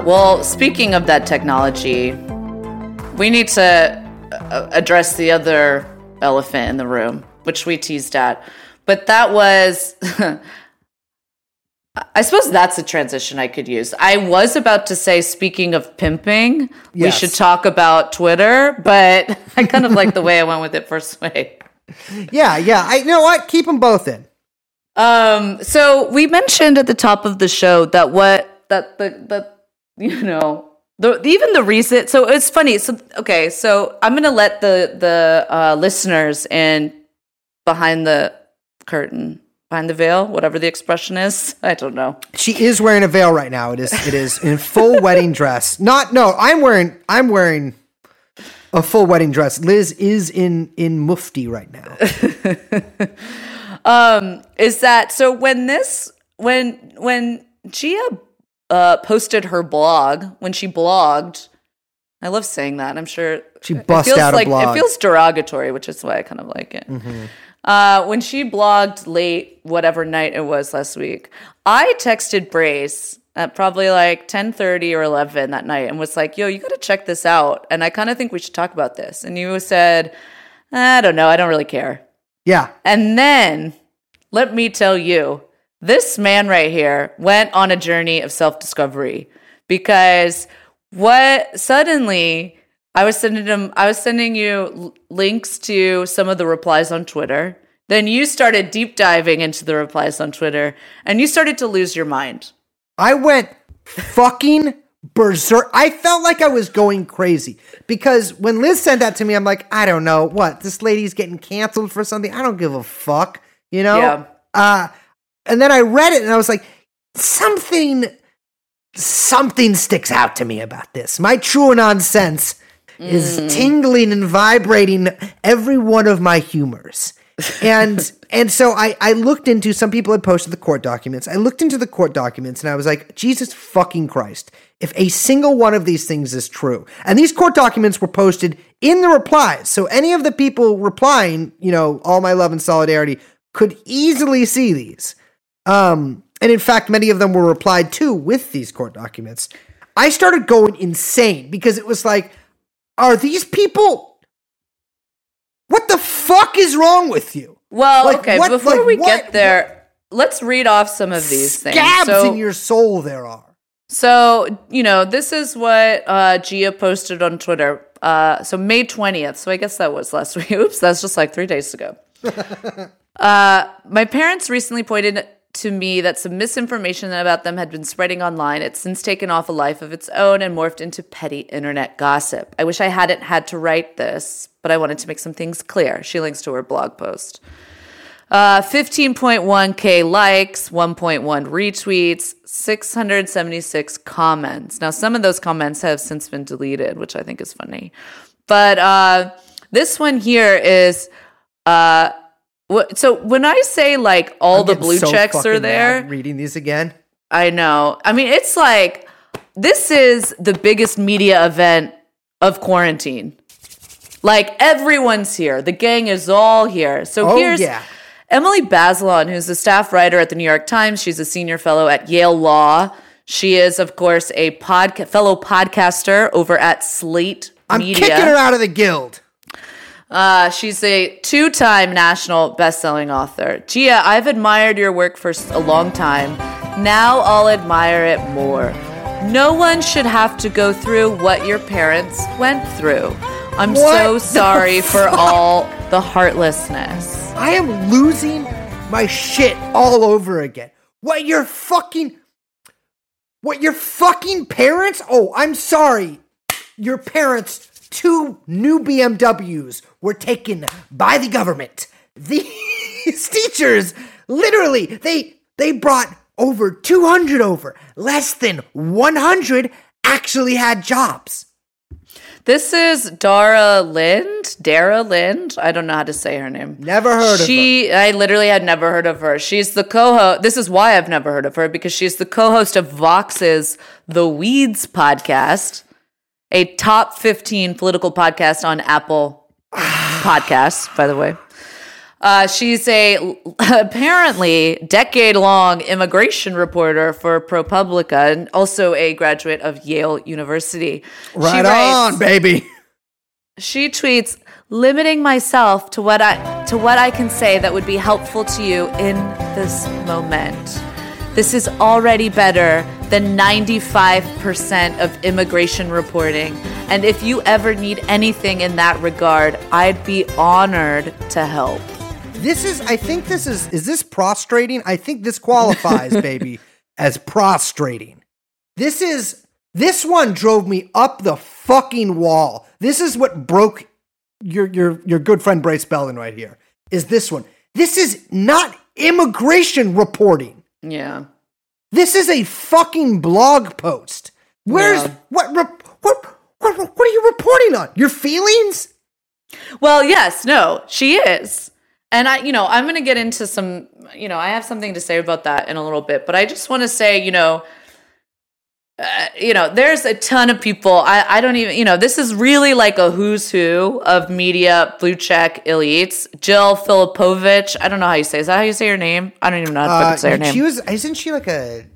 Yeah. Well, speaking of that technology, we need to uh, address the other elephant in the room, which we teased at. But that was. I suppose that's a transition I could use. I was about to say, speaking of pimping, we should talk about Twitter, but I kind of like the way I went with it first way. Yeah, yeah. I you know what? Keep them both in. Um, so we mentioned at the top of the show that what that the the you know the even the recent So it's funny. So okay, so I'm gonna let the the uh, listeners in behind the curtain, behind the veil, whatever the expression is. I don't know. She is wearing a veil right now. It is it is in full wedding dress. Not no, I'm wearing I'm wearing a full wedding dress. Liz is in in mufti right now. Um is that so? When this when when Gia uh, posted her blog when she blogged. I love saying that. I'm sure She it bust feels out a like blog. it feels derogatory, which is why I kind of like it. Uh, when she blogged late, whatever night it was last week, I texted Brace at probably like 10:30 or 11 that night and was like, "Yo, you got to check this out." And I kind of think we should talk about this. And you said, "I don't know, I don't really care." Yeah. And then let me tell you, this man right here went on a journey of self-discovery because what suddenly I was sending him I was sending you links to some of the replies on Twitter. Then you started deep diving into the replies on Twitter and you started to lose your mind. I went fucking berserk. I felt like I was going crazy because when Liz sent that to me, I'm like, I don't know what this lady's getting canceled for something. I don't give a fuck, you know. Yeah. Uh, and then I read it and I was like, something, something sticks out to me about this. My TrueAnon sense is mm. tingling and vibrating every one of my humors. and and so I, I looked into some people had posted the court documents. I looked into the court documents and I was like, Jesus fucking Christ. If a single one of these things is true, and these court documents were posted in the replies, so any of the people replying, you know, all my love and solidarity could easily see these. Um, and in fact, many of them were replied to with these court documents. I started going insane because it was like, are these people? What the fuck is wrong with you? Well, Like, okay, what- before like, we what- get there, let's read off some of these things. Scabs So- in your soul there are. So, you know, this is what uh, Gia posted on Twitter. Uh, so, May 20th. So, I guess that was last week. Oops, that's just like three days ago. uh, my parents recently pointed to me that some misinformation about them had been spreading online. It's since taken off a life of its own and morphed into petty internet gossip. I wish I hadn't had to write this, but I wanted to make some things clear. She links to her blog post. Uh, 15.1k likes, 1.1 retweets, 676 comments. Now, some of those comments have since been deleted, which I think is funny. But uh, this one here is. Uh, so when I say like all I'm the blue so checks are there, reading these again. I know. I mean, it's like this is the biggest media event of quarantine. Like everyone's here. The gang is all here. So Oh, here's yeah. Emily Bazelon, who's a staff writer at the New York Times. She's a senior fellow at Yale Law. She is, of course, a podca- fellow podcaster over at Slate I'm Media. kicking her out of the guild. Uh, she's a two-time national best-selling author. Gia, I've admired your work for a long time. Now I'll admire it more. No one should have to go through what your parents went through. I'm What so sorry for all the heartlessness. I am losing my shit all over again. What your fucking what your fucking parents? Oh, I'm sorry. Your parents two new BMWs were taken by the government. These teachers literally they they brought over 200 over. Less than 100 actually had jobs. This is Dara Lind. Dara Lind. I don't know how to say her name. Never heard of her. she, I literally had never heard of her. She's the co-host. This is why I've never heard of her because she's the co-host of Vox's The Weeds podcast, a top 15 political podcast on Apple Podcasts, by the way. Uh, she's a apparently decade long immigration reporter for ProPublica and also a graduate of Yale University. Right writes- on, baby. she tweets, limiting myself to what I to what I can say that would be helpful to you in this moment. This is already better than 95% of immigration reporting. And if you ever need anything in that regard, I'd be honored to help. This is, I think this is, is this prostrating? I think this qualifies, baby, as prostrating. This is, this one drove me up the fucking wall. This is what broke your, your, your good friend Brace Belden right here, is this one. This is not immigration reporting. Yeah. This is a fucking blog post. Where's, Yeah. what, rep- what, what, what are you reporting on? Your feelings? Well, yes, no, she is. And I, you know, I'm going to get into some, you know, I have something to say about that in a little bit, but I just want to say, you know, uh, you know, there's a ton of people. I, I don't even, you know, this is really like a who's who of media blue check elites. Jill Filipovich. I don't know how you say. Is that how you say your name? I don't even know how to Uh, say her name. She was, isn't she like a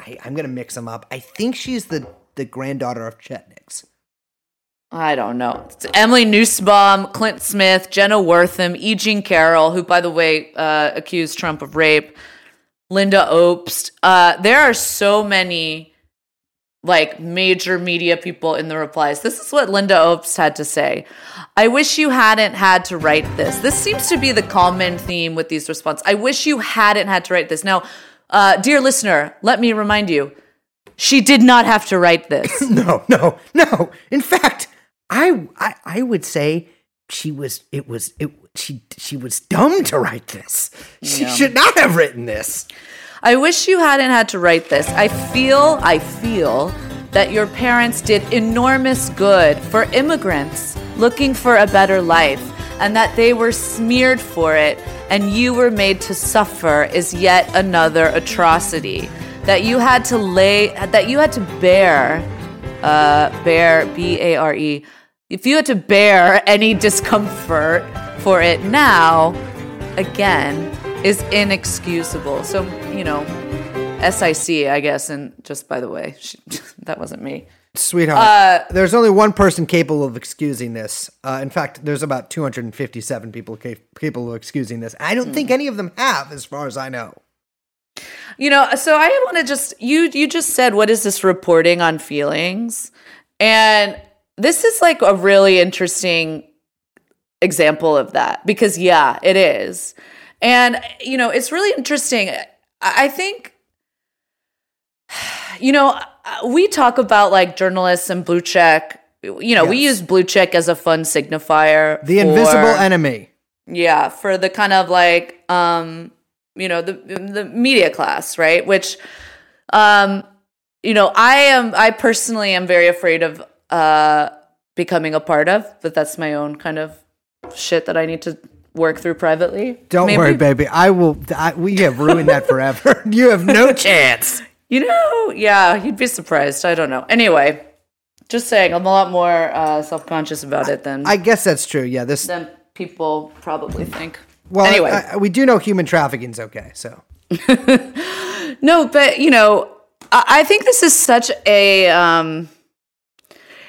I, I'm gonna mix them up. I think she's the the granddaughter of Chetniks. I don't know. It's Emily Nussbaum, Clint Smith, Jenna Wortham, E. Jean Carroll, who, by the way, uh, accused Trump of rape, Lynda Obst. Uh, there are so many like major media people in the replies. This is what Lynda Obst had to say. I wish you hadn't had to write this. This seems to be the common theme with these responses. I wish you hadn't had to write this. Now, uh, dear listener, let me remind you, she did not have to write this. No, no, no. In fact, I, I I would say she was it was it she she was dumb to write this. She Yeah. should not have written this. I wish you hadn't had to write this. I feel, I feel that your parents did enormous good for immigrants looking for a better life, and that they were smeared for it, and you were made to suffer is yet another atrocity. That you had to lay, that you had to bear, uh, bear, B A R E. If you had to bear any discomfort for it now, again, is inexcusable. So, you know, SIC, I guess. And just by the way, she, that wasn't me. Sweetheart, Uh, there's only one person capable of excusing this. Uh, in fact, there's about 257 people ca- capable of excusing this. I don't Hmm. think any of them have, as far as I know. You know, so I want to just you you just said what is this reporting on feelings? And this is like a really interesting example of that because yeah, it is. And you know, it's really interesting. I think you know, we talk about like journalists and blue check. You know, we use blue check as a fun signifier. The for- invisible enemy. yeah for the kind of like um you know the the media class right which um you know i am i personally am very afraid of uh becoming a part of but that's my own kind of shit that i need to work through privately Don't Maybe- worry, baby. I will. I, we have ruined that forever. you have no chance. you know yeah you'd be surprised i don't know anyway just saying i'm a lot more uh self-conscious about it than I guess that's true. Yeah. This. than people probably think Well, anyway I- I- we do know human trafficking's okay. So No, but you know, I, I think this is such a um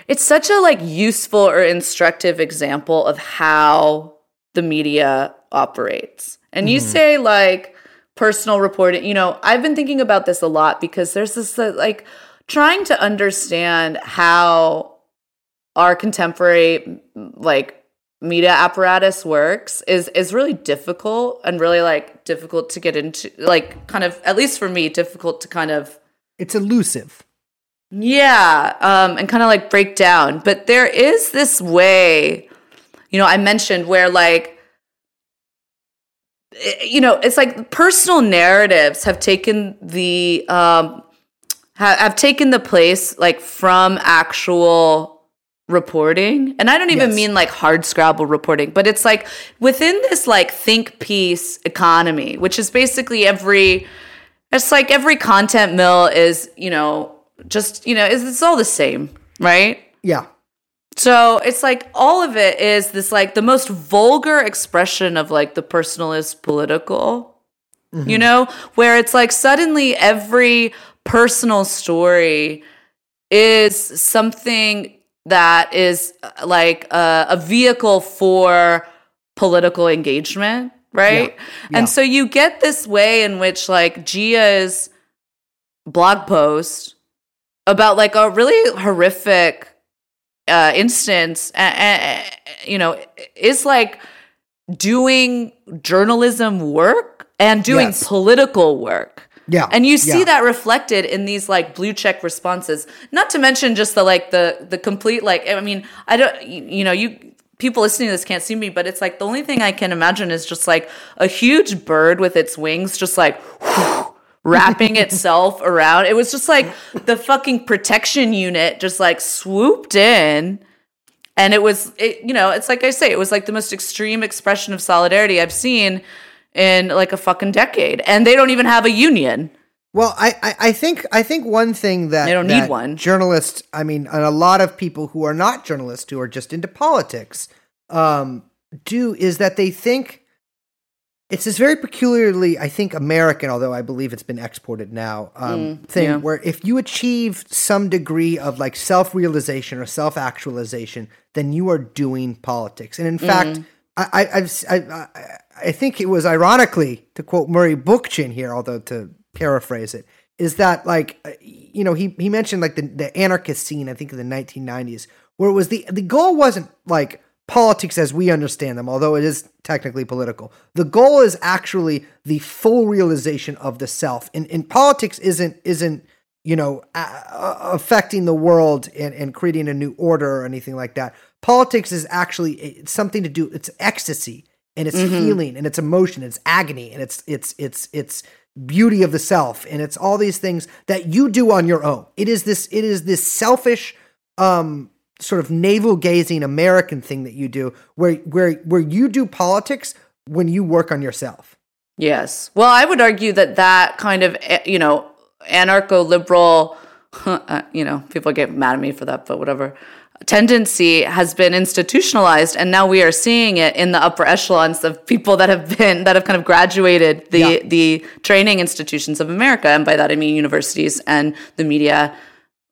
it's such a like useful or instructive example of how the media operates. And you say like personal reporting, you know, I've been thinking about this a lot because there's this uh, like trying to understand how our contemporary like media apparatus works is is really difficult and really like difficult to get into like kind of at least for me difficult to kind of it's elusive. yeah um and kind of like break down but there is this way you know i mentioned where like eh, you know it's like personal narratives have taken the um ha- have taken the place like from actual reporting and i don't even Yes. mean like hard scrabble reporting but it's like within this like think piece economy which is basically every it's like every content mill is you know just you know it's, it's all the same right Yeah. So it's like all of it is this like the most vulgar expression of like the personalist political, you know, where it's like suddenly every personal story is something that is uh, like a, a vehicle for political engagement, right? Yeah. And so you get this way in which like Gia's blog post about like a really horrific uh, instance, uh, you know, is like doing journalism work and doing Yes. political work. Yeah. And you see yeah. that reflected in these like blue check responses. Not to mention just the like the the complete like I mean, I don't you, you know, you people listening to this can't see me, but it's like the only thing I can imagine is just like a huge bird with its wings just like wrapping itself around. It was just like the fucking protection unit just like swooped in. And it was, it, you know, it's like I say, it was like the most extreme expression of solidarity I've seen in like a fucking decade. And they don't even have a union. Well, I, I, I think I think one thing that They don't need one. Journalists, I mean, and a lot of people who are not journalists who are just into politics, um, do is that they think it's this very peculiarly, I think, American, although I believe it's been exported now, um, thing yeah. where if you achieve some degree of like self realization or self actualization, then you are doing politics. And in fact, I, I, I've, I, I- I think it was ironically to quote Murray Bookchin here, although to paraphrase it, is that like uh, you know he he mentioned like the, the anarchist scene I think in the 1990s where it was the the goal wasn't like politics as we understand them although it is technically political. The goal is actually the full realization of the self. And, and politics isn't isn't you know affecting the world and, and creating a new order or anything like that. Politics is actually it's something to do it's ecstasy and it's feeling and it's emotion it's agony and it's it's it's it's beauty of the self and it's all these things that you do on your own. It is this it is this selfish um sort of navel gazing american thing that you do where where where you do politics when you work on yourself Yes. Well, I would argue that that kind of, eh, you know, anarcho liberal, you know, people get mad at me for that, but whatever, tendency has been institutionalized. And now we are seeing it in the upper echelons of people that have been, that have kind of graduated the, Yeah. the training institutions of America. And by that, I mean universities and the media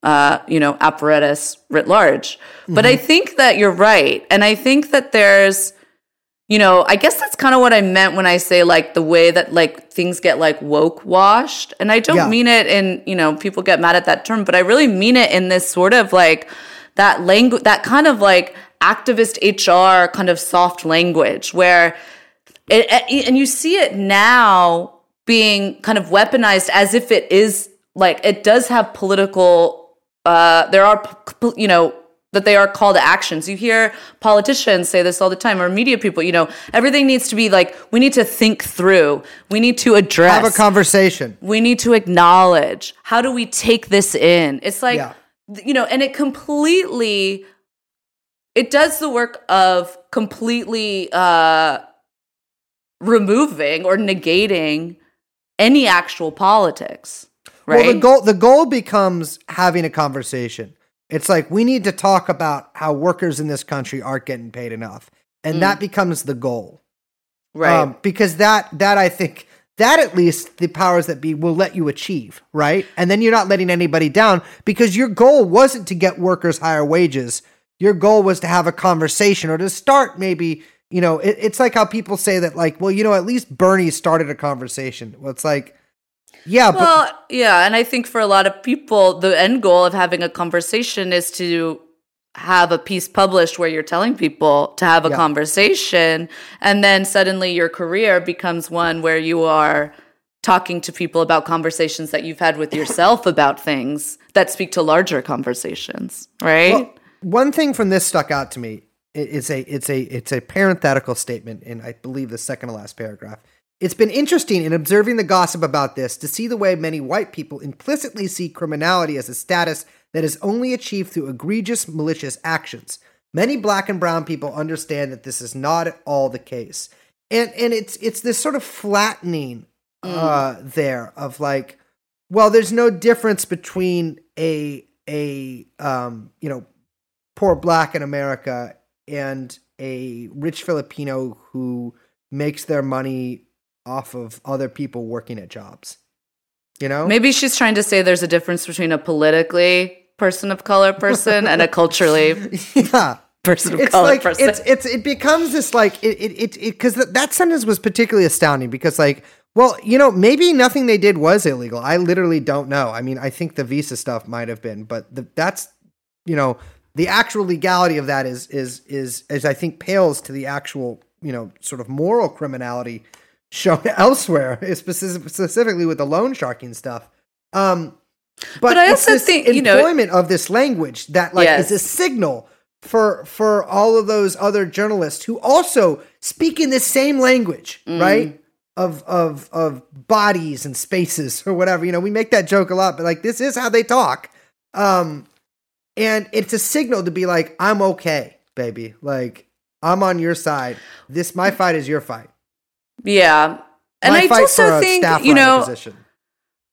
uh, you know, apparatus writ large. But I think that you're right. And I think that there's, you know, I guess that's kind of what I meant when I say like the way that like things get like woke washed. And I don't Yeah. mean it in, you know, people get mad at that term, but I really mean it in this sort of like that language, that kind of like activist HR kind of soft language where it, it- and you see it now being kind of weaponized as if it is like it does have political uh there are you know that they are call to actions. You hear politicians say this all the time or media people you know everything needs to be like we need to think through. We need to address. Have a conversation. We need to acknowledge. How do we take this in? It's like Yeah. you know and it completely it does the work of completely uh removing or negating any actual politics right Well, the goal the goal becomes having a conversation. It's like we need to talk about how workers in this country aren't getting paid enough, and that becomes the goal. right Um, because that that I think that at least the powers that be will let you achieve, right? And then you're not letting anybody down because your goal wasn't to get workers higher wages. Your goal was to have a conversation or to start maybe, you know, it, it's like how people say that like, well, you know, at least Bernie started a conversation. Well, it's like, yeah, but Well, yeah, and I think for a lot of people, the end goal of having a conversation is to have a piece published where you're telling people to have a Yeah. conversation, and then suddenly your career becomes one where you are talking to people about conversations that you've had with yourself about things that speak to larger conversations, right? Well, one thing from this stuck out to me. It's a it's a it's a parenthetical statement in I believe the second to last paragraph. It's been interesting in observing the gossip about this to see the way many white people implicitly see criminality as a status that is only achieved through egregious malicious actions. Many black and brown people understand that this is not at all the case. And and it's it's this sort of flattening uh there of like well there's no difference between a a um you know poor black in America and a rich Filipino who makes their money off of other people working at jobs. You know? Maybe she's trying to say there's a difference between a politically person of color person and a culturally yeah. person of It's color like person. it's it's it becomes this like it it it because that, that sentence was particularly astounding because like well you know maybe nothing they did was illegal I literally don't know I mean I think the visa stuff might have been but the, that's you know the actual legality of that is is is is I think pales to the actual you know sort of moral criminality shown elsewhere, specifically with the loan sharking stuff. Um, but, But I also this think, you know- employment of this language that like Yes. is a signal for for all of those other journalists who also speak in this same language, Mm. right? Of of of bodies and spaces or whatever. You know, we make that joke a lot, but like this is how they talk. Um, and it's a signal to be like, I'm okay, baby. Like I'm on your side. This my fight is your fight. Yeah. And my I also think, you know, position.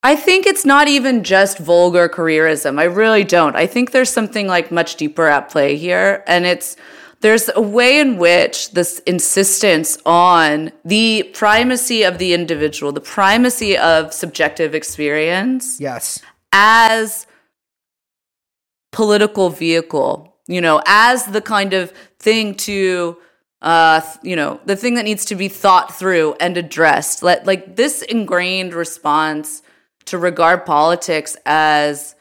I think it's not even just vulgar careerism. I really don't. I think there's something like much deeper at play here. And it's there's a way in which this insistence on the primacy of the individual, the primacy of subjective experience Yes. as political vehicle, you know, as the kind of thing to uh you know, the thing that needs to be thought through and addressed. Let like this ingrained response to regard politics as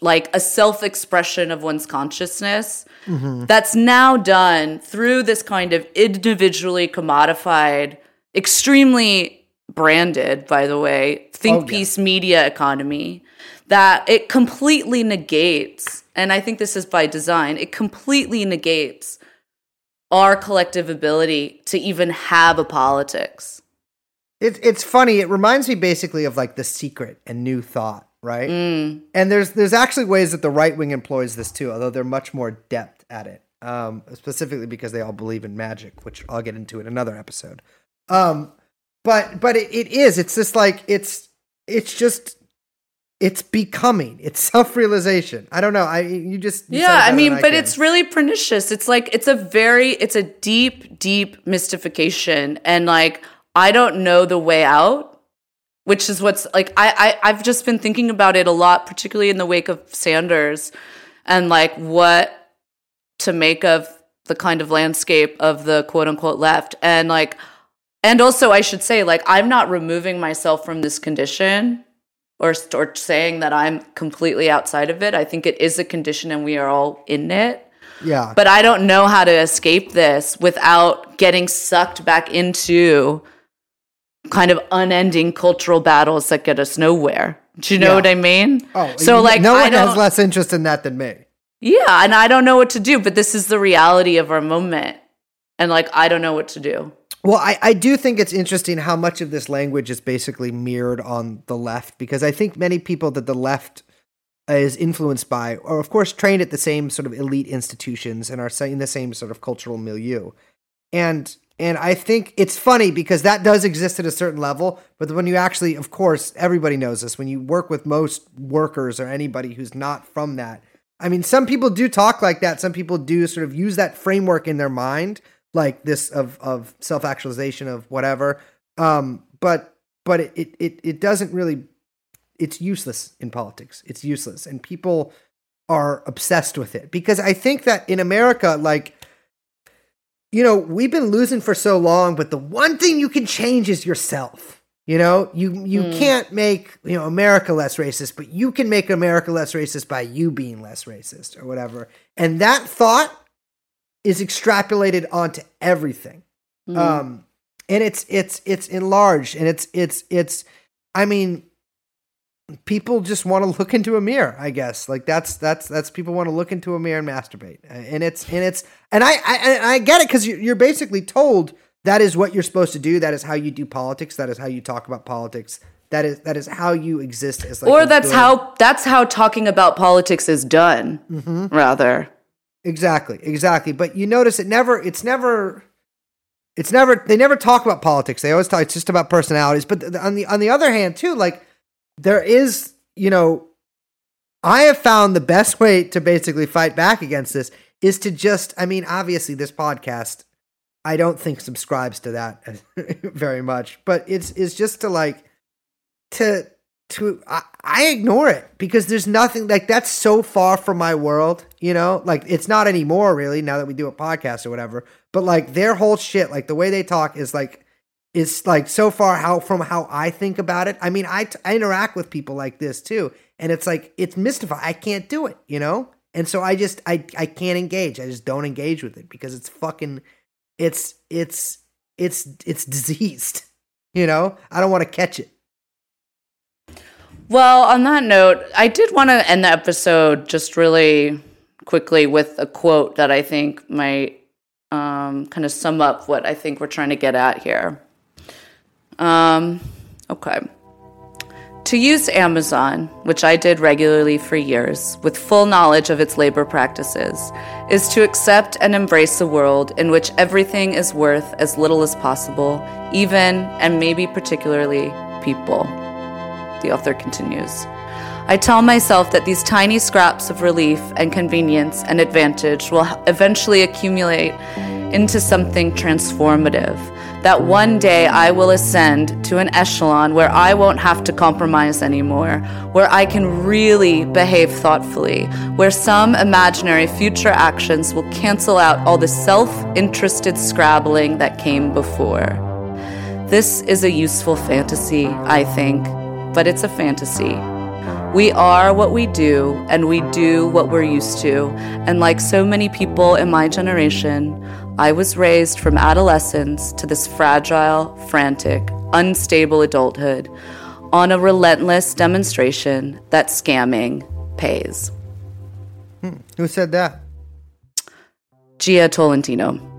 like a self-expression of one's consciousness that's now done through this kind of individually commodified extremely branded by the way think Oh, yeah. piece media economy that it completely negates and i think this is by design it completely negates our collective ability to even have a politics It's it's funny. It reminds me basically of like the secret and new thought, right? And there's there's actually ways that the right wing employs this too, although they're much more depth at it. Um, specifically because they all believe in magic, which I'll get into in another episode. Um, but but it, it is. It's just like it's it's just it's becoming. It's self realization. I don't know. I you just you yeah i mean but can. it's really pernicious it's like it's a very it's a deep deep mystification and like i don't know the way out which is what's like I, I i've just been thinking about it a lot particularly in the wake of sanders and like what to make of the kind of landscape of the quote unquote left and like and also i should say like i'm not removing myself from this condition or, or saying that i'm completely outside of it i think it is a condition and we are all in it yeah. but i don't know how to escape this without getting sucked back into kind of unending cultural battles that get us nowhere do you know Yeah. what i mean oh, so like no I one has less interest in that than me. yeah, and I don't know what to do, but this is the reality of our moment. And like I don't know what to do. Well, I, I do think it's interesting how much of this language is basically mirrored on the left because I think many people that the left is influenced by are, of course, trained at the same sort of elite institutions and are in the same sort of cultural milieu. And and I think it's funny because that does exist at a certain level, but when you actually, of course, everybody knows this. When you work with most workers or anybody who's not from that, I mean, some people do talk like that. Some people do sort of use that framework in their mind, like this of of self actualization of whatever. Um, but but it, it it it doesn't really. It's useless in politics. It's useless, and people are obsessed with it because I think that in America, like you know, we've been losing for so long, but the one thing you can change is yourself. You know, you you can't make you know America less racist, but you can make America less racist by you being less racist or whatever. And that thought is extrapolated onto everything. Um, and it's it's it's enlarged, and it's it's it's. I mean, people just want to look into a mirror i guess like that's that's that's people want to look into a mirror and masturbate and it's and it's and i i, I get it because you're basically told that is what you're supposed to do that is how you do politics that is how you talk about politics that is that is how you exist as like or that's good- how that's how talking about politics is done. Mm-hmm. Rather. Exactly, exactly. But you notice it never it's never it's never they never talk about politics. They always talk it's just about personalities. But on the on the other hand too, like there is, you know, I have found the best way to basically fight back against this is to just I mean, obviously this podcast I don't think subscribes to that very much, but it's it's just to like to to I, I ignore it because there's nothing like that's so far from my world, you know? Like it's not anymore really now that we do a podcast or whatever. But like their whole shit, like the way they talk is like is like so far how from how I think about it. I mean, I t- I interact with people like this too, and it's like it's mystifying. I can't do it, you know? And so I just I I can't engage. I just don't engage with it because it's fucking it's it's it's it's diseased. You know? I don't want to catch it. Well, on that note, I did want to end the episode just really quickly with a quote that I think might um, kind of sum up what I think we're trying to get at here. Um, okay. To use Amazon, which I did regularly for years, with full knowledge of its labor practices, is to accept and embrace a world in which everything is worth as little as possible, even and maybe particularly people. The author continues I tell myself that these tiny scraps of relief and convenience and advantage will eventually accumulate into something transformative. That one day I will ascend to an echelon where I won't have to compromise anymore, where I can really behave thoughtfully, where some imaginary future actions will cancel out all the self interested scrabbling that came before. This is a useful fantasy, I think, but it's a fantasy. We are what we do, and we do what we're used to. And like so many people in my generation, I was raised from adolescence to this fragile, frantic, unstable adulthood on a relentless demonstration that scamming pays. Hmm. Who said that? Jia Tolentino.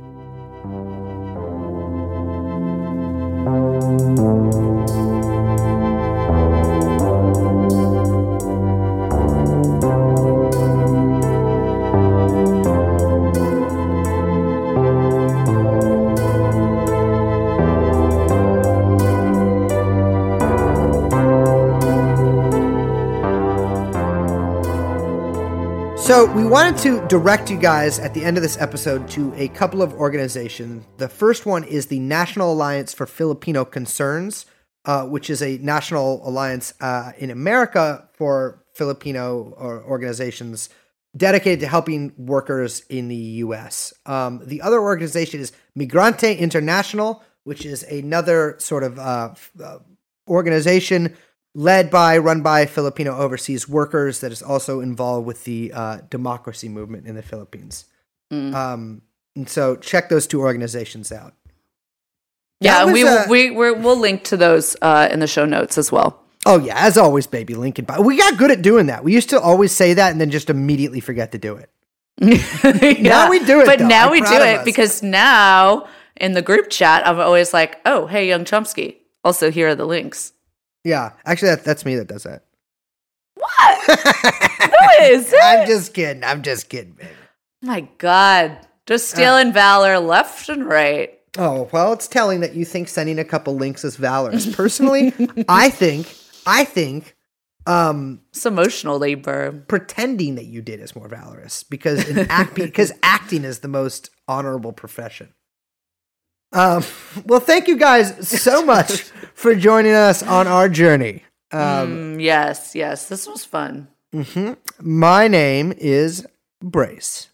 So we wanted to direct you guys at the end of this episode to a couple of organizations. The first one is the National Alliance for Filipino Concerns, uh, which is a national alliance uh, in America for Filipino organizations dedicated to helping workers in the U.S. Um, the other organization is Migrante International, which is another sort of uh, uh, organization led by, run by Filipino overseas workers that is also involved with the uh, democracy movement in the Philippines. Um, and so check those two organizations out. Yeah, we uh, we we're, we'll link to those uh, in the show notes as well. Oh yeah, as always, baby, Lincoln. But We got good at doing that. We used to always say that and then just immediately forget to do it. Now we do it, but though. now I'm we do it us. because now in the group chat, I'm always like, "Oh, hey, young Chomsky." Also, here are the links. Yeah, actually, that, that's me that does that. What? Who is it? I'm just kidding. I'm just kidding, baby. My God, just stealing valor left and right. Oh well, it's telling that you think sending a couple links is valorous. Personally, I think, I think, um, It's emotional labor. pretending that you did is more valorous because in act because acting is the most honorable profession. Um, well, thank you guys so much for joining us on our journey. Um, mm, yes, yes, this was fun. Mm-hmm. My name is Brace.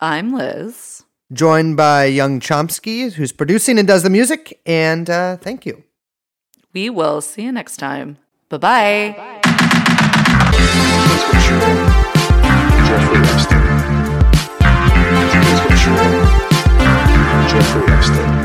I'm Liz. Joined by Young Chomsky, who's producing and does the music. And uh, thank you. We will see you next time. Bye-bye. Jeffrey Epstein.